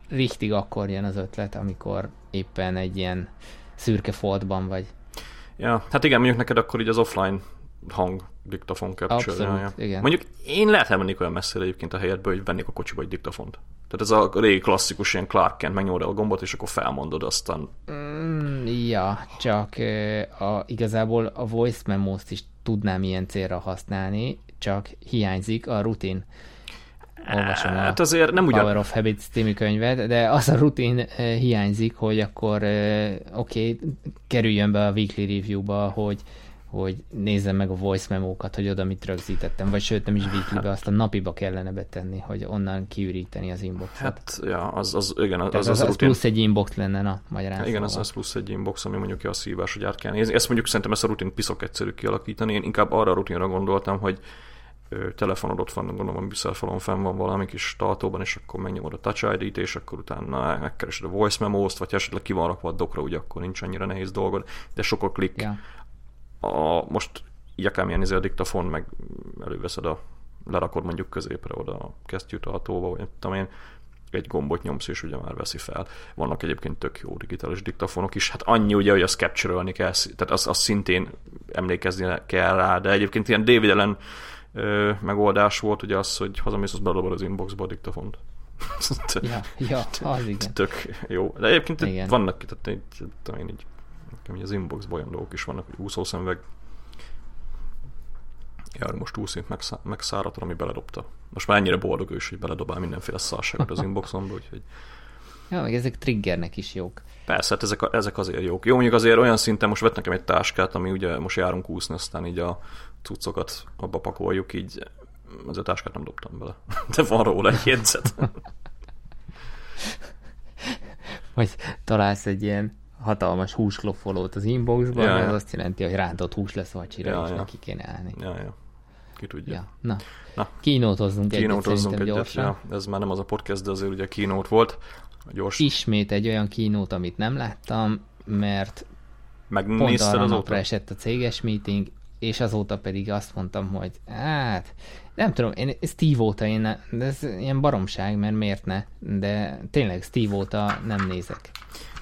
richtig akkor jön az ötlet, amikor éppen egy ilyen szürke foltban vagy. Ja, hát igen, mondjuk neked akkor így az offline hang diktafon capture Abszolút, igen. Mondjuk én lehet elmenni olyan messzire egyébként a helyetből, hogy vennék a kocsiba egy diktafont. Tehát ez a régi klasszikus ilyen Clark Kent, megnyomod a gombot, és akkor felmondod, aztán... Mm, ja, csak a, igazából a voice memos is tudnám ilyen célra használni, csak hiányzik a rutin. Olvasom hát azért nem ugyan... Power of Habits című könyvet, de az a rutin hiányzik, hogy akkor oké, okay, kerüljön be a weekly review-ba, hogy hogy nézzem meg a voice memókat, hogy oda mit rögzítettem, vagy sőt nem is weeklybe, azt a napiba kellene betenni, hogy onnan kiüríteni az inboxot. Hát, ja, az, az igen, az, az, az, az, az plusz egy inbox lenne, na, magyarán Igen, az, az plusz egy inbox, ami mondjuk a szívás, hogy át kell nézni. Ezt mondjuk szerintem ezt a rutin piszok egyszerű kialakítani. Én inkább arra a rutinra gondoltam, hogy telefonod ott van, gondolom a műszerfalon fenn van valami kis tartóban, és akkor megnyomod a Touch ID-t, és akkor utána megkeresed a voice memo-t, vagy esetleg ki van rakva a dokra, ugye akkor nincs annyira nehéz dolgod, de sok a klik. Yeah. A, most így akármilyen izé a diktafon, meg előveszed a lerakod mondjuk középre oda a kesztyűtartóba, vagy tudom én, egy gombot nyomsz, és ugye már veszi fel. Vannak egyébként tök jó digitális diktafonok is. Hát annyi ugye, hogy azt capture kell, tehát azt, azt szintén emlékezni kell rá, de egyébként ilyen David Allen ö, megoldás volt, ugye az, hogy hazamész, az bedobod az inboxba a diktafont. ja, ja, az igen. Tök jó. De egyébként igen. vannak, tehát én így, így az inboxban olyan dolgok is vannak, hogy úszószemveg jár most úszik, megszá- megszáradt, ami beledobta. Most már ennyire boldog ő is, hogy beledobál mindenféle szarságot az inboxomba, úgyhogy... Ja, meg ezek triggernek is jók. Persze, hát ezek, a, ezek azért jók. Jó, mondjuk azért olyan szinten most vett nekem egy táskát, ami ugye most járunk úszni, aztán így a cuccokat abba pakoljuk, így az a táskát nem dobtam bele. De van róla egy jegyzet. Vagy találsz egy ilyen hatalmas húskloffolót az inboxban, ja, ez ja. azt jelenti, hogy rántott hús lesz vacsira, ja, és ja. neki kéne állni. Ja, ja. Ki tudja. Ja. Na, Na. kínótozzunk egyet egyet gyorsan. Ja, ez már nem az a podcast, de azért ugye kínót volt. Gyors. Ismét egy olyan kínót, amit nem láttam, mert pont arra azóta? napra esett a céges meeting, és azóta pedig azt mondtam, hogy hát, nem tudom, én Steve óta én, ez ilyen baromság, mert miért ne, de tényleg Steve óta nem nézek.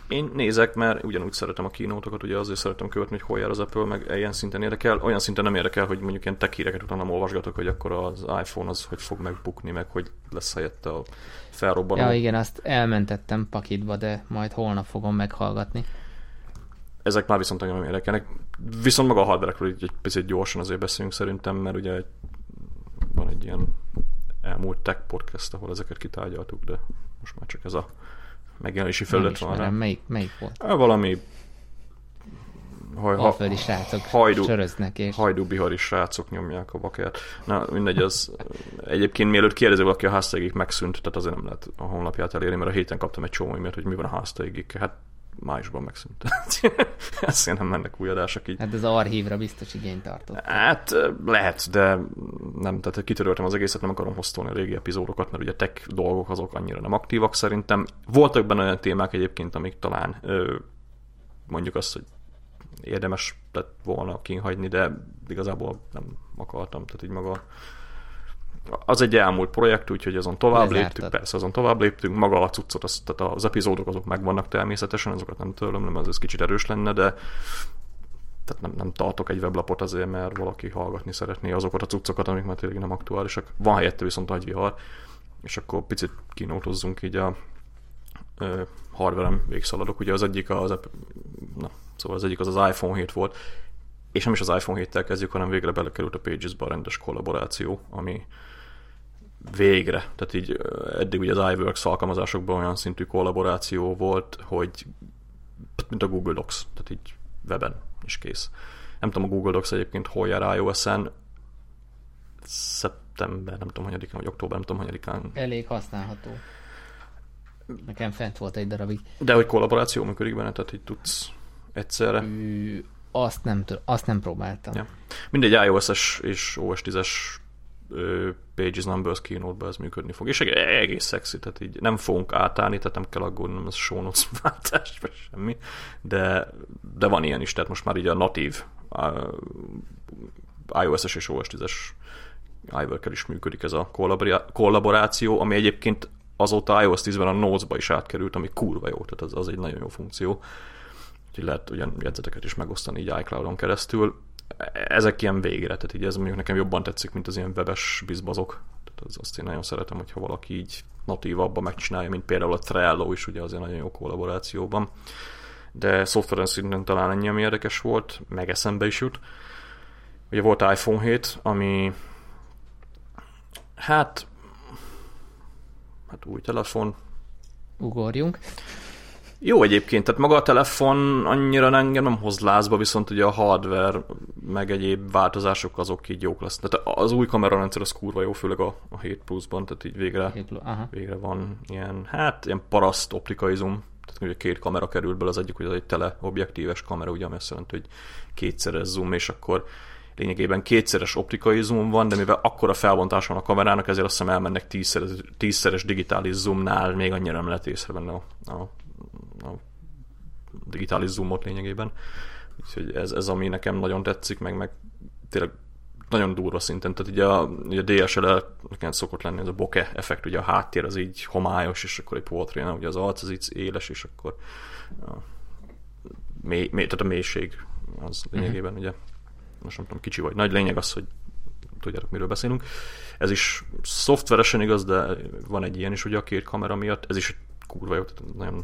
Én nézek, mert ugyanúgy szeretem a kínótokat, ugye azért szeretem követni, hogy hol jár az Apple, meg ilyen szinten érdekel. Olyan szinten nem érdekel, hogy mondjuk ilyen tech híreket utána olvasgatok, hogy akkor az iPhone az hogy fog megbukni, meg hogy lesz helyette a felrobbanó. Ja, igen, azt elmentettem pakitba, de majd holnap fogom meghallgatni. Ezek már viszont nem érdekelnek. Viszont maga a hardware egy picit gyorsan azért beszélünk szerintem, mert ugye van egy ilyen elmúlt tech podcast, ahol ezeket kitárgyaltuk, de most már csak ez a megjelenési felület van rá. Melyik, melyik volt? Valami haj, ha, Alföldi srácok hajdú, söröznek és... Hajdú bihari srácok nyomják a vakert. Na, mindegy, az egyébként mielőtt kérdezi valaki a háztaigig megszűnt, tehát azért nem lehet a honlapját elérni, mert a héten kaptam egy csomó mert hogy mi van a háztaigig. Hát májusban megszűnt. Ezt nem mennek új adások így. Hát az archívra biztos igényt tartott. Hát lehet, de nem, tehát kitöröltem az egészet, nem akarom hoztolni a régi epizódokat, mert ugye tech dolgok azok annyira nem aktívak szerintem. Voltak benne olyan témák egyébként, amik talán mondjuk azt, hogy érdemes lett volna kinhagyni, de igazából nem akartam, tehát így maga az egy elmúlt projekt, úgyhogy azon tovább Lezártad. léptünk, persze azon tovább léptünk, maga a cuccot, az, tehát az epizódok azok megvannak természetesen, azokat nem tőlem, nem, ez kicsit erős lenne, de tehát nem, nem tartok egy weblapot azért, mert valaki hallgatni szeretné azokat a cuccokat, amik már tényleg nem aktuálisak. Van helyette viszont agyvihar, és akkor picit kínótozzunk így a ö, hardware végszaladok. Ugye az egyik az, na, szóval az egyik az az iPhone 7 volt, és nem is az iPhone 7-tel kezdjük, hanem végre belekerült a Pages-ba a rendes kollaboráció, ami végre, tehát így eddig ugye az iWorks alkalmazásokban olyan szintű kollaboráció volt, hogy mint a Google Docs, tehát így weben is kész. Nem tudom, a Google Docs egyébként hol jár iOS-en, szeptember, nem tudom, hanyadikán, vagy október, nem tudom, hanyadikán. Elég használható. Nekem fent volt egy darabig. De hogy kollaboráció működik benne, tehát így tudsz egyszerre? Ü, azt nem, azt nem próbáltam. Ja. Mindegy iOS-es és OS 10-es Pages Numbers keynote ez működni fog. És egész szexi, tehát így nem fogunk átállni, tehát nem kell aggódnom, ez show notes váltás, vagy semmi, de, de van ilyen is, tehát most már így a natív iOS-es és OS 10-es iWork is működik ez a kollaboráció, ami egyébként azóta iOS 10-ben a Notes-ba is átkerült, ami kurva jó, tehát az, az egy nagyon jó funkció. Úgyhogy lehet ugyan jegyzeteket is megosztani így iCloud-on keresztül ezek ilyen végre, tehát így ez mondjuk nekem jobban tetszik, mint az ilyen webes bizbazok. Tehát az, azt én nagyon szeretem, hogyha valaki így natívabban megcsinálja, mint például a Trello is, ugye azért nagyon jó kollaborációban. De szoftveren szinten talán ennyi, ami érdekes volt, meg eszembe is jut. Ugye volt iPhone 7, ami hát hát új telefon. Ugorjunk. Jó egyébként, tehát maga a telefon annyira engem nem hoz lázba, viszont ugye a hardware meg egyéb változások azok így jók lesz. Tehát az új kamerarendszer az kurva jó, főleg a, a 7 Plus-ban, tehát így végre, végre van ilyen, hát ilyen paraszt optikai zoom, tehát ugye két kamera került bele, az egyik, az egy teleobjektíves kamera, ugye, ami azt jelenti, hogy kétszeres zoom, és akkor lényegében kétszeres optikai zoom van, de mivel akkora felbontás van a kamerának, ezért azt hiszem elmennek tízszeres, tízszeres digitális zoomnál, még annyira nem lehet észrevenni a, a, a digitális zoomot lényegében. Úgyhogy ez, ez ami nekem nagyon tetszik, meg, meg tényleg nagyon durva szinten, tehát ugye a, ugye a DSLR nekem szokott lenni ez a bokeh effekt, ugye a háttér az így homályos, és akkor egy portréna, ugye az arc az így éles, és akkor a mély, mély, tehát a mélység az lényegében, uh-huh. ugye most nem tudom, kicsi vagy nagy, lényeg az, hogy tudjátok, miről beszélünk. Ez is szoftveresen igaz, de van egy ilyen is ugye a két kamera miatt, ez is kurva jó, tehát nagyon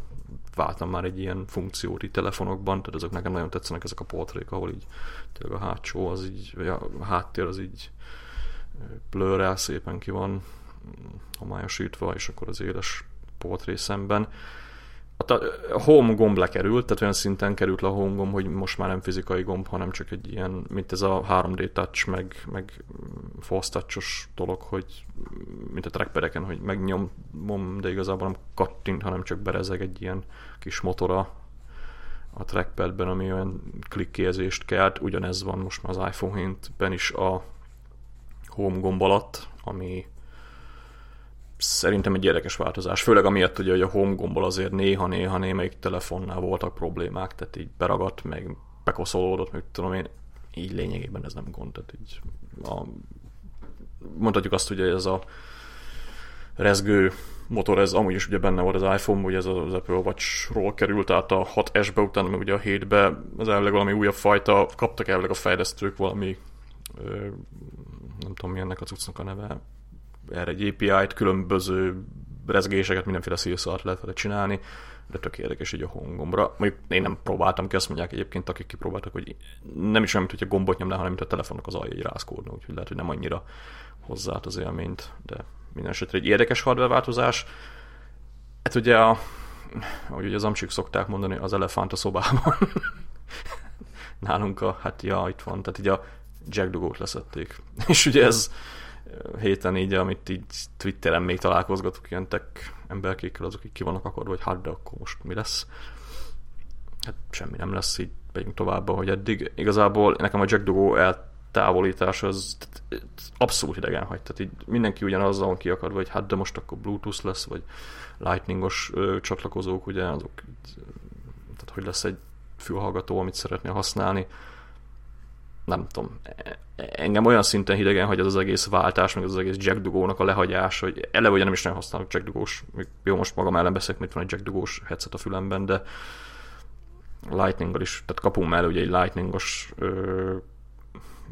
váltam már egy ilyen funkciót itt telefonokban, tehát azok nekem nagyon tetszenek ezek a portrék, ahol így tényleg a hátsó az így, vagy a háttér az így blurrel szépen ki van homályosítva, és akkor az éles portré szemben a home gomb lekerült, tehát olyan szinten került le a home gomb, hogy most már nem fizikai gomb, hanem csak egy ilyen, mint ez a 3D touch, meg, meg force touch dolog, hogy mint a trackpadeken, hogy megnyomom, de igazából nem kattint, hanem csak berezeg egy ilyen kis motora a trackpadben, ami olyan klikkézést kelt. Ugyanez van most már az iPhone 7-ben is a home gomb alatt, ami szerintem egy érdekes változás, főleg amiatt, ugye, hogy a home gombbal azért néha-néha némelyik telefonnál voltak problémák, tehát így beragadt, meg bekoszolódott, meg tudom én, így lényegében ez nem gond, tehát így a, mondhatjuk azt, hogy ez a rezgő motor, ez amúgy is ugye benne volt az iPhone, ugye ez az Apple Watch-ról került át a 6S-be, utána meg ugye a 7-be, az elvileg valami újabb fajta, kaptak elvileg a fejlesztők valami, nem tudom mi ennek a cuccnak a neve, erre egy API-t, különböző rezgéseket, mindenféle szírszart lehet vele csinálni, de tök érdekes így a hongombra. Mondjuk én nem próbáltam ki, azt mondják egyébként, akik kipróbáltak, hogy nem is olyan, mint hogyha gombot nyomnál, hanem mint a telefonnak az alja egy rászkódna, úgyhogy lehet, hogy nem annyira hozzá az élményt, de minden esetre egy érdekes hardware változás. Hát ugye a, ahogy ugye az amcsik szokták mondani, az elefánt a szobában. Nálunk a, hát ja, itt van, tehát így a jack dugót leszették. És ugye ez, héten így, amit így Twitteren még találkozgatok ilyen tech emberkékkel, azok így ki vannak akadva, hogy hát de akkor most mi lesz. Hát semmi nem lesz, így megyünk tovább, hogy eddig. Igazából nekem a Jack Doggo eltávolítás az abszolút idegen hagy. Tehát így mindenki ugyanazzal van kiakadva, hogy hát de most akkor Bluetooth lesz, vagy Lightningos ö, csatlakozók, ugye azok tehát hogy lesz egy fülhallgató, amit szeretnél használni nem tudom, engem olyan szinten hidegen, hogy az az egész váltás, meg az, egész Jack Dugónak a lehagyás, hogy eleve ugye nem is nagyon használok Jack Dugós, jó, most magam ellen beszélek, mert van egy Jack Dugós headset a fülemben, de lightning is, tehát kapunk mellé ugye egy Lightningos ö,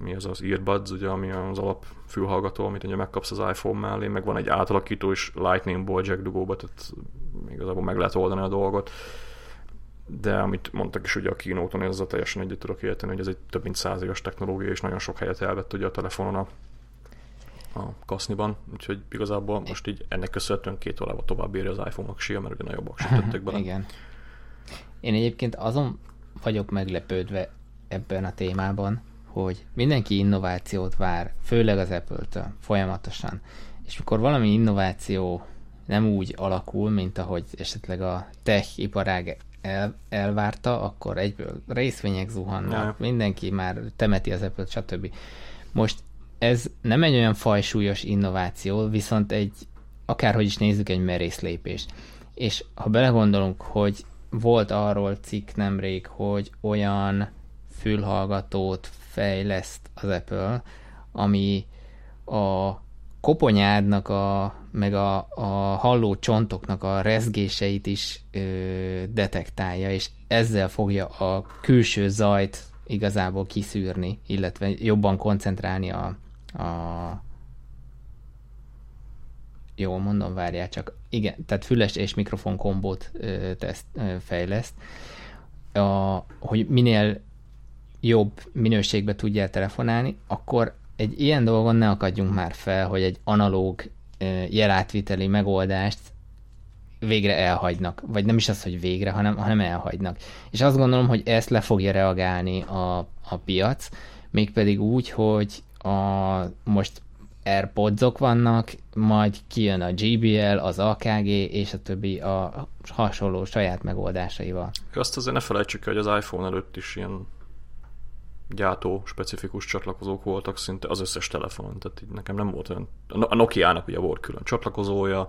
mi az az earbuds, ugye, ami az alap fülhallgató, amit ugye megkapsz az iPhone mellé, meg van egy átalakító is Lightningból Jack Dugóba, tehát igazából meg lehet oldani a dolgot de amit mondtak is ugye a kínóton, ezzel teljesen egyet tudok érteni, hogy ez egy több mint száz éves technológia, és nagyon sok helyet elvett ugye a telefonon a, a kaszniban, úgyhogy igazából most így ennek köszönhetően két órával tovább érje az iPhone aksia, mert ugye nagyobb tettek bele. Igen. Én egyébként azon vagyok meglepődve ebben a témában, hogy mindenki innovációt vár, főleg az Apple-től folyamatosan. És mikor valami innováció nem úgy alakul, mint ahogy esetleg a tech iparág el, elvárta, akkor egyből részvények zuhannak, ja. mindenki már temeti az apple stb. Most ez nem egy olyan fajsúlyos innováció, viszont egy, akárhogy is nézzük, egy merész lépés. És ha belegondolunk, hogy volt arról cikk nemrég, hogy olyan fülhallgatót fejleszt az Apple, ami a koponyádnak a, meg a, a halló csontoknak a rezgéseit is ö, detektálja, és ezzel fogja a külső zajt igazából kiszűrni, illetve jobban koncentrálni a, a jól mondom, várjál csak, igen, tehát füles és mikrofon kombót ö, teszt, ö, fejleszt, a, hogy minél jobb minőségbe tudjál telefonálni, akkor egy ilyen dolgon ne akadjunk már fel, hogy egy analóg jelátviteli megoldást végre elhagynak. Vagy nem is az, hogy végre, hanem, hanem elhagynak. És azt gondolom, hogy ezt le fogja reagálni a, a piac, mégpedig úgy, hogy a, most AirPods-ok vannak, majd kijön a GBL, az AKG és a többi a hasonló saját megoldásaival. Azt azért ne felejtsük hogy az iPhone előtt is ilyen gyártó specifikus csatlakozók voltak szinte az összes telefonon, tehát így nekem nem volt olyan, a Nokia-nak ugye volt külön csatlakozója,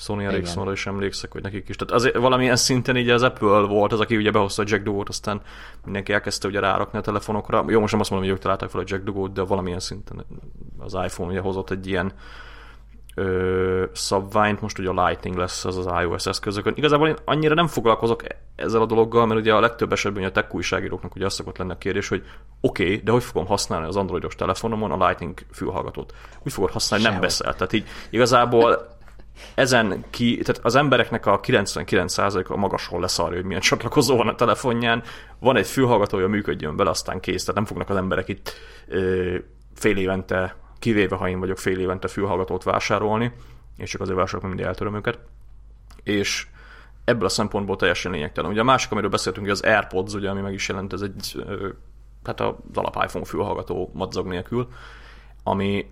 Sony Ericssonra is emlékszek, hogy nekik is. Tehát azért valamilyen szinten így az Apple volt az, aki ugye behozta a Jack Dugot, aztán mindenki elkezdte ugye rárakni a telefonokra. Jó, most nem azt mondom, hogy ők találták fel a Jack Dugot, de valamilyen szinten az iPhone ugye hozott egy ilyen ö, szabványt, most ugye a Lightning lesz az az iOS eszközökön. Igazából én annyira nem foglalkozok ezzel a dologgal, mert ugye a legtöbb esetben a tech újságíróknak ugye az szokott lenne a kérdés, hogy oké, okay, de hogy fogom használni az androidos telefonomon a Lightning fülhallgatót? Úgy fogod használni, Sehol. nem beszél. Tehát így igazából ezen ki, tehát az embereknek a 99%-a magasról leszarja, hogy milyen csatlakozó van a telefonján, van egy fülhallgatója, működjön bele, aztán kész, tehát nem fognak az emberek itt ö, fél évente, kivéve ha én vagyok fél évente fülhallgatót vásárolni, és csak azért vásárolok, mindig eltöröm őket. És ebből a szempontból teljesen lényegtelen. Ugye a másik, amiről beszéltünk, az AirPods, ugye, ami meg is jelent, ez egy, hát az alap iPhone fülhallgató madzag nélkül, ami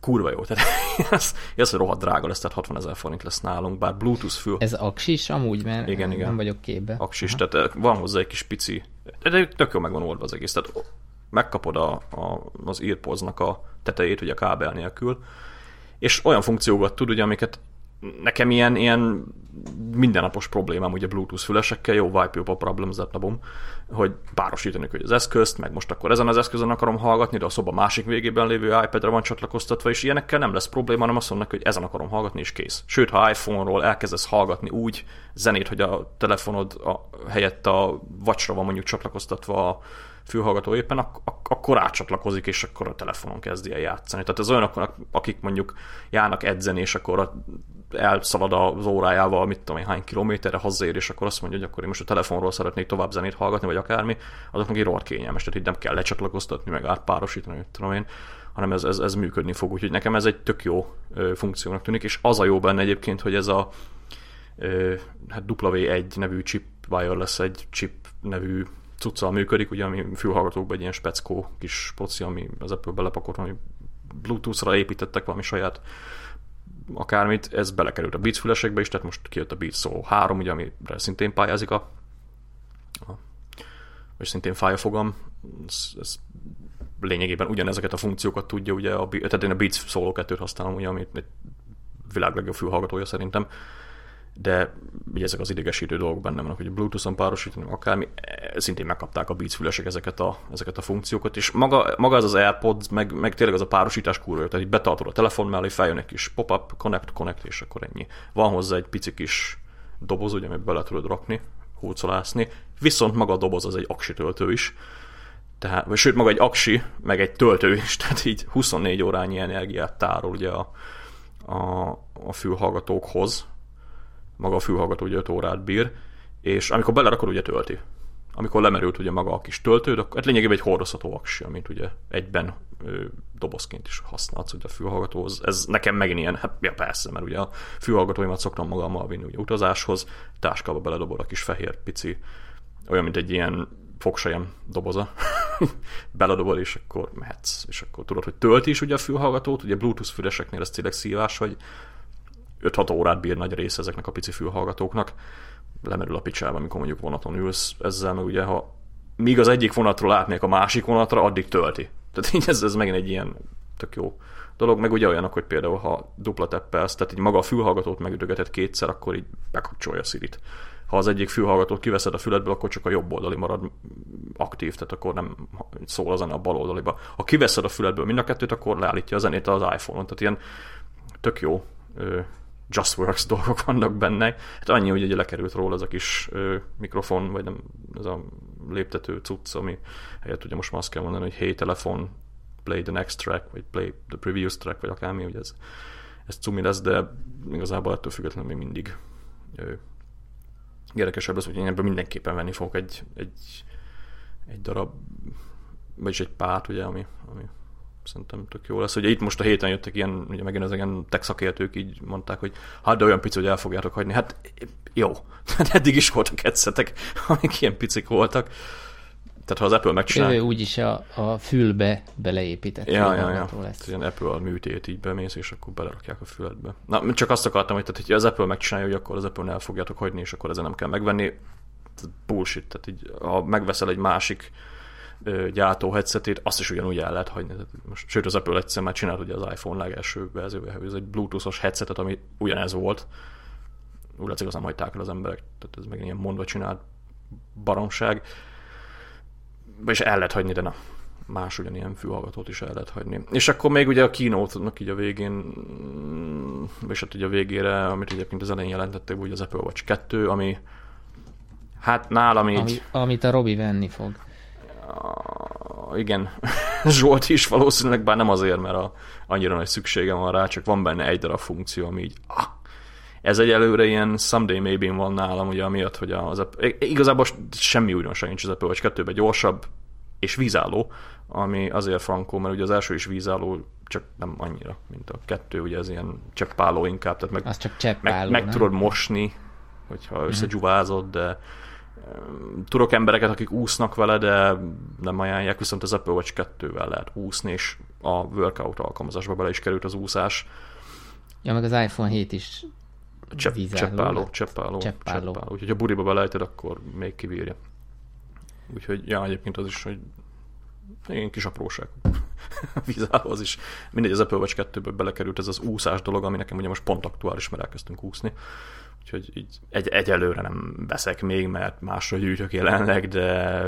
kurva jó. Tehát ez, ez rohadt drága lesz, tehát 60 ezer forint lesz nálunk, bár Bluetooth fül. Ez aksis amúgy, mert igen, igen. nem vagyok képbe. Aksis, Aha. tehát eh, van hozzá egy kis pici, de tök jó meg van oldva az egész. Tehát megkapod a, a, az earpods a tetejét, ugye a kábel nélkül, és olyan funkciókat tud, ugye, amiket nekem ilyen, ilyen mindennapos problémám ugye Bluetooth fülesekkel, jó, wipe your problems that bom, hogy párosítani hogy az eszközt, meg most akkor ezen az eszközön akarom hallgatni, de a szoba másik végében lévő iPad-re van csatlakoztatva, és ilyenekkel nem lesz probléma, hanem azt mondnak, hogy ezen akarom hallgatni, és kész. Sőt, ha iPhone-ról elkezdesz hallgatni úgy zenét, hogy a telefonod a, helyett a vacsra van mondjuk csatlakoztatva a fülhallgató éppen, ak- ak- akkor átcsatlakozik, és akkor a telefonon kezdi el játszani. Tehát ez olyanok, akik mondjuk járnak edzeni, és akkor elszalad az órájával, mit tudom én, hány kilométerre hazér, és akkor azt mondja, hogy akkor én most a telefonról szeretnék tovább zenét hallgatni, vagy akármi, azoknak egy rohadt kényelmes, tehát így nem kell lecsatlakoztatni, meg átpárosítani, mit tudom én, hanem ez, ez, ez működni fog. Úgyhogy nekem ez egy tök jó ö, funkciónak tűnik, és az a jó benne egyébként, hogy ez a ö, hát W1 nevű chip wireless, egy chip nevű cuccal működik, ugye, ami fülhallgatókban egy ilyen speckó kis poci, ami az Apple belepakolt, ami Bluetooth-ra építettek valami saját akármit, ez belekerült a Beats fülesekbe is, tehát most kijött a Beats Solo 3, ugye, amire szintén pályázik a, a vagy szintén fáj a fogam, ez, ez lényegében ugyanezeket a funkciókat tudja, ugye, a, tehát én a Beats Solo 2-t használom, ugye, amit egy világ legjobb fülhallgatója szerintem, de ugye ezek az idegesítő dolgok benne vannak, hogy Bluetooth-on párosítani, akármi, szintén megkapták a Beats fülesek ezeket a, ezeket a funkciókat, és maga, maga az az AirPods, meg, meg tényleg az a párosítás kurva, tehát így betartod a telefon mellé, feljön egy kis pop-up, connect, connect, és akkor ennyi. Van hozzá egy pici kis doboz, ugye, amit bele tudod rakni, húcolászni, viszont maga a doboz az egy aksi töltő is, tehát, vagy sőt, maga egy aksi, meg egy töltő is, tehát így 24 órányi energiát tárol ugye a, a, a fülhallgatókhoz, maga a fülhallgató ugye 5 órát bír, és amikor belerakod, ugye tölti. Amikor lemerült ugye maga a kis töltő, akkor hát lényegében egy hordozható aksi, amit ugye egyben ö, dobozként is használsz, ugye a fülhallgatóhoz. Ez nekem megint ilyen, hát ja, persze, mert ugye a fülhallgatóimat szoktam magammal vinni ugye utazáshoz, táskába beledobod a kis fehér pici, olyan, mint egy ilyen fogsajem doboza, beledobod, és akkor mehetsz, és akkor tudod, hogy tölti is ugye a fülhallgatót, ugye Bluetooth füleseknél ez tényleg szívás, hogy 5-6 órát bír nagy része ezeknek a pici fülhallgatóknak, lemerül a picsába, amikor mondjuk vonaton ülsz ezzel, meg ugye ha míg az egyik vonatról átmegyek a másik vonatra, addig tölti. Tehát így ez, ez megint egy ilyen tök jó dolog, meg ugye olyanok, hogy például ha dupla teppelsz, tehát így maga a fülhallgatót megütögeted kétszer, akkor így bekapcsolja a Siri-t. Ha az egyik fülhallgatót kiveszed a füledből, akkor csak a jobb oldali marad aktív, tehát akkor nem szól a zene a bal oldaliba. Ha kiveszed a füledből mind a kettőt, akkor leállítja a zenét az iPhone-on. Tehát ilyen tök jó JustWorks dolgok vannak benne. Hát annyi, hogy ugye lekerült róla ez a kis ö, mikrofon, vagy nem, ez a léptető cucc, ami helyett ugye most már azt kell mondani, hogy hey telefon, play the next track, vagy play the previous track, vagy akármi, hogy ez, ez cumi lesz, de igazából ettől függetlenül még mindig ö, érdekesebb lesz, hogy én ebből mindenképpen venni fogok egy, egy, egy darab, vagyis egy párt, ugye, ami, ami szerintem tök jó lesz. Ugye itt most a héten jöttek ilyen, ugye megint ezek ilyen tech szakértők így mondták, hogy hát de olyan pici, hogy el fogjátok hagyni. Hát jó, hát eddig is voltak headsetek, amik ilyen picik voltak. Tehát ha az Apple megcsinál... úgyis a, a fülbe beleépített. Ja, ja, ja. Lesz. Ilyen Apple műtét így bemész, és akkor belerakják a füledbe. Na, csak azt akartam, hogy, tehát, hogy az Apple megcsinálja, hogy akkor az Apple el fogjátok hagyni, és akkor ezen nem kell megvenni. bullshit. Tehát így, ha megveszel egy másik gyártó headsetét, azt is ugyanúgy el lehet hagyni. Most, sőt, az Apple egyszer már csinált ugye az iPhone legelső verziója, ez egy bluetoothos headsetet, ami ugyanez volt. Úgy látszik, az nem hagyták el az emberek, tehát ez meg ilyen mondva csinált baromság. És el lehet hagyni, de na, más ugyanilyen fülhallgatót is el lehet hagyni. És akkor még ugye a keynote-nak így a végén, és hát ugye a végére, amit egyébként az elején jelentettek, ugye az Apple Watch 2, ami hát nálam így... Ami, amit a Robi venni fog. Uh, igen, Zsolt is valószínűleg, bár nem azért, mert a, annyira nagy szükségem van rá, csak van benne egy darab funkció, ami így ah, ez egyelőre ilyen someday maybe van nálam, ugye amiatt, hogy az igazából semmi újdonság nincs az Apple Watch 2 gyorsabb és vízálló, ami azért frankó, mert ugye az első is vízálló, csak nem annyira, mint a kettő, ugye ez ilyen cseppáló inkább, tehát meg, az csak cseppáló, meg, meg tudod mosni, hogyha mhm. összegyuvázod, de tudok embereket, akik úsznak vele, de nem ajánlják, viszont az Apple Watch 2-vel lehet úszni, és a workout alkalmazásba bele is került az úszás. Ja, meg az iPhone 7 is Csepp, cseppáló, cseppáló, cseppáló, cseppáló. Úgyhogy ha buriba belejted, akkor még kibírja. Úgyhogy, ja, egyébként az is, hogy ilyen kis apróság. Vízálló az is. Mindegy, az Apple Watch 2-ből belekerült ez az úszás dolog, ami nekem ugye most pont aktuális, mert elkezdtünk úszni. Úgyhogy így egy, egyelőre nem veszek még, mert másra gyűjtök jelenleg, de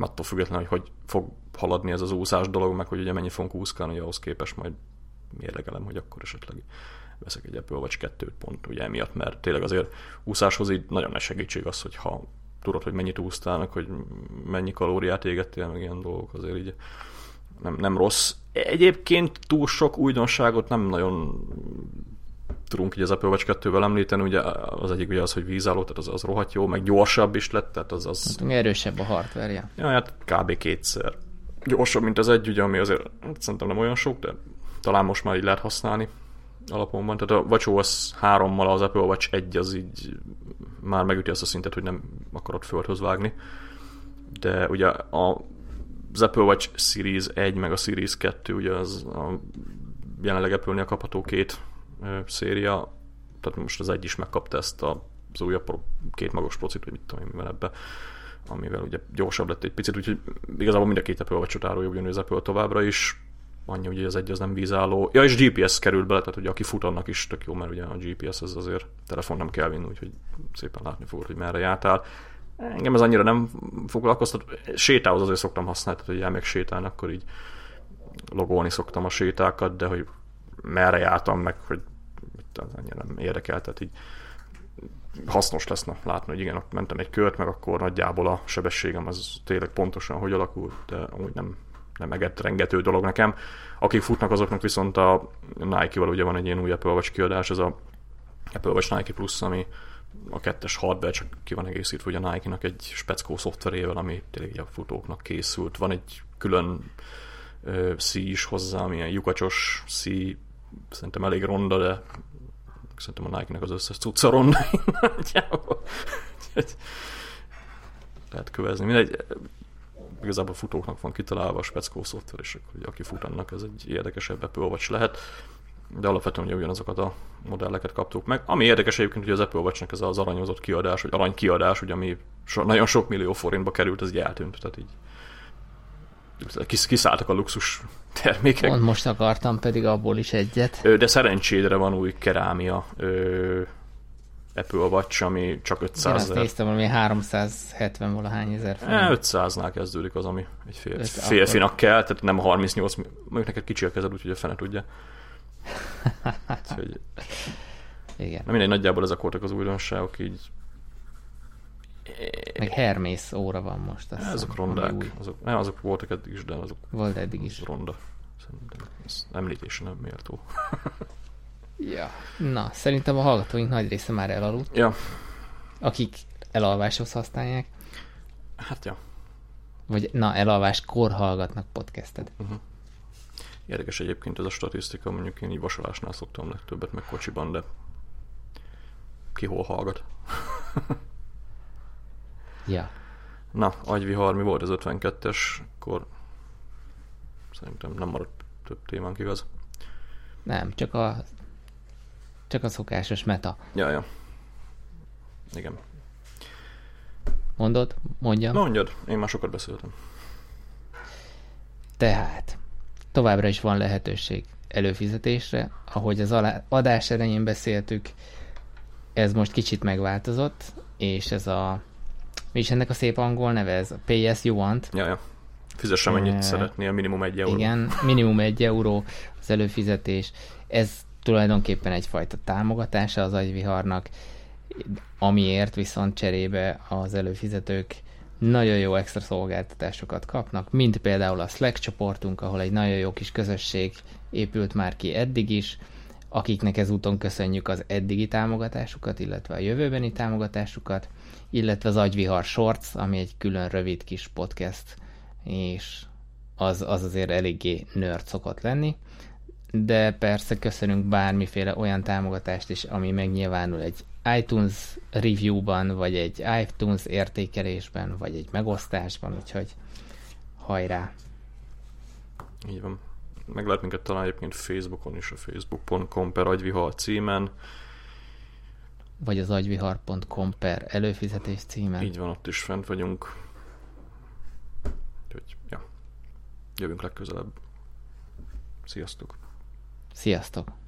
attól függetlenül, hogy hogy fog haladni ez az úszás dolog, meg hogy ugye mennyi fogunk úszkálni, ahhoz képest majd mérlegelem, hogy akkor esetleg veszek egy Apple Watch 2 pont ugye emiatt, mert tényleg azért úszáshoz így nagyon nagy segítség az, hogy ha tudod, hogy mennyit úsztál, hogy mennyi kalóriát égettél, meg ilyen dolgok azért így nem, nem rossz. Egyébként túl sok újdonságot nem nagyon tudunk így az Apple Watch 2-vel említeni, ugye az egyik ugye az, hogy vízálló, tehát az, az rohadt jó, meg gyorsabb is lett, tehát az... az... Hát, erősebb a hardware Ja, hát kb. kétszer. Gyorsabb, mint az egy, ugye, ami azért hát szerintem nem olyan sok, de talán most már így lehet használni alapon van. Tehát a WatchOS 3-mal az Apple Watch 1 az így már megüti azt a szintet, hogy nem akarod földhöz vágni. De ugye a, az Apple Watch Series 1 meg a Series 2 ugye az a jelenleg Apple-nél kapható két széria, tehát most az egy is megkapta ezt a, az újabb két magos procit, vagy mit tudom én, ebbe, amivel ugye gyorsabb lett egy picit, úgyhogy igazából mind a két Apple Watch-ot árulja ugyanúgy az Apple továbbra is, annyi, hogy az egy az nem vízálló. Ja, és GPS került bele, tehát ugye aki fut, annak is tök jó, mert ugye a GPS az azért telefon nem kell vinni, úgyhogy szépen látni fogod, hogy merre jártál. Engem ez annyira nem foglalkoztat. Sétához azért szoktam használni, tehát hogy elmeg sétálni, akkor így logolni szoktam a sétákat, de hogy merre jártam, meg hogy mit az annyira nem érdekel, tehát így hasznos lesz na, látni, hogy igen, ott mentem egy kört, meg akkor nagyjából a sebességem az tényleg pontosan hogy alakult, de amúgy nem, nem eget rengető dolog nekem. Akik futnak, azoknak viszont a Nike-val ugye van egy ilyen új Apple Watch kiadás, ez a Apple Watch Nike Plus, ami a kettes hardware csak ki van egészítve ugye a Nike-nak egy speckó szoftverével, ami tényleg a futóknak készült. Van egy külön szí is hozzá, ami ilyen lyukacsos szí, szerintem elég ronda, de szerintem a Nike-nek az összes cucca ronda. lehet kövezni. Mindegy, igazából futóknak van kitalálva a speckó szoftver, és akkor, aki fut annak, ez egy érdekesebb Apple Watch lehet. De alapvetően ugye ugyanazokat a modelleket kaptuk meg. Ami érdekes egyébként, hogy az Apple Watch-nek ez az aranyozott kiadás, vagy arany kiadás, ugye, ami so, nagyon sok millió forintba került, ez így eltűnt. Tehát így kiszálltak a luxus termékek. Pont most akartam pedig abból is egyet. De szerencsédre van új kerámia Apple Watch, ami csak 500 Én azt néztem, valami 370 valahány ezer forint. 500-nál kezdődik az, ami egy fél, férfinak akkor... kell, tehát nem 38, mondjuk neked kicsi a kezed, úgyhogy a fene tudja. úgyhogy... Igen. Na mindegy, nagyjából ezek voltak az újdonságok, így meg Hermész óra van most. Azt azok rondák. Azok, ne, azok voltak eddig is, de azok Volt eddig is. ronda. Szerintem ez említése nem méltó. Ja. Na, szerintem a hallgatóink nagy része már elaludt. Ja. Akik elalváshoz használják. Hát ja. Vagy na, elalváskor hallgatnak podcasted. Uh-huh. Érdekes egyébként ez a statisztika, mondjuk én így vasalásnál szoktam legtöbbet, meg kocsiban, de ki hol hallgat. ja. Na, agyvihar, mi volt az 52-es, akkor szerintem nem maradt több témánk, igaz? Nem, csak a csak a szokásos meta. Ja, ja. Igen. Mondod? Mondjam? Mondjad, én már sokat beszéltem. Tehát továbbra is van lehetőség előfizetésre, ahogy az adás elején beszéltük, ez most kicsit megváltozott, és ez a mi is ennek a szép angol neve, ez PS You Want. Ja, ja. Fizesse mennyit uh, szeretnél, minimum egy euró. Igen, minimum egy euró az előfizetés. Ez tulajdonképpen egyfajta támogatása az agyviharnak, amiért viszont cserébe az előfizetők nagyon jó extra szolgáltatásokat kapnak, mint például a Slack csoportunk, ahol egy nagyon jó kis közösség épült már ki eddig is, akiknek ezúton köszönjük az eddigi támogatásukat, illetve a jövőbeni támogatásukat, illetve az Agyvihar Shorts, ami egy külön rövid kis podcast, és az, az azért eléggé nerd szokott lenni, de persze köszönünk bármiféle olyan támogatást is, ami megnyilvánul egy iTunes review-ban, vagy egy iTunes értékelésben, vagy egy megosztásban, úgyhogy hajrá! Így van. Meg lehet minket találni egyébként Facebookon is, a facebook.com per agyvihar címen. Vagy az agyvihar.com per előfizetés címen. Így van, ott is fent vagyunk. Úgyhogy, ja. Jövünk legközelebb. Sziasztok! Sziasztok!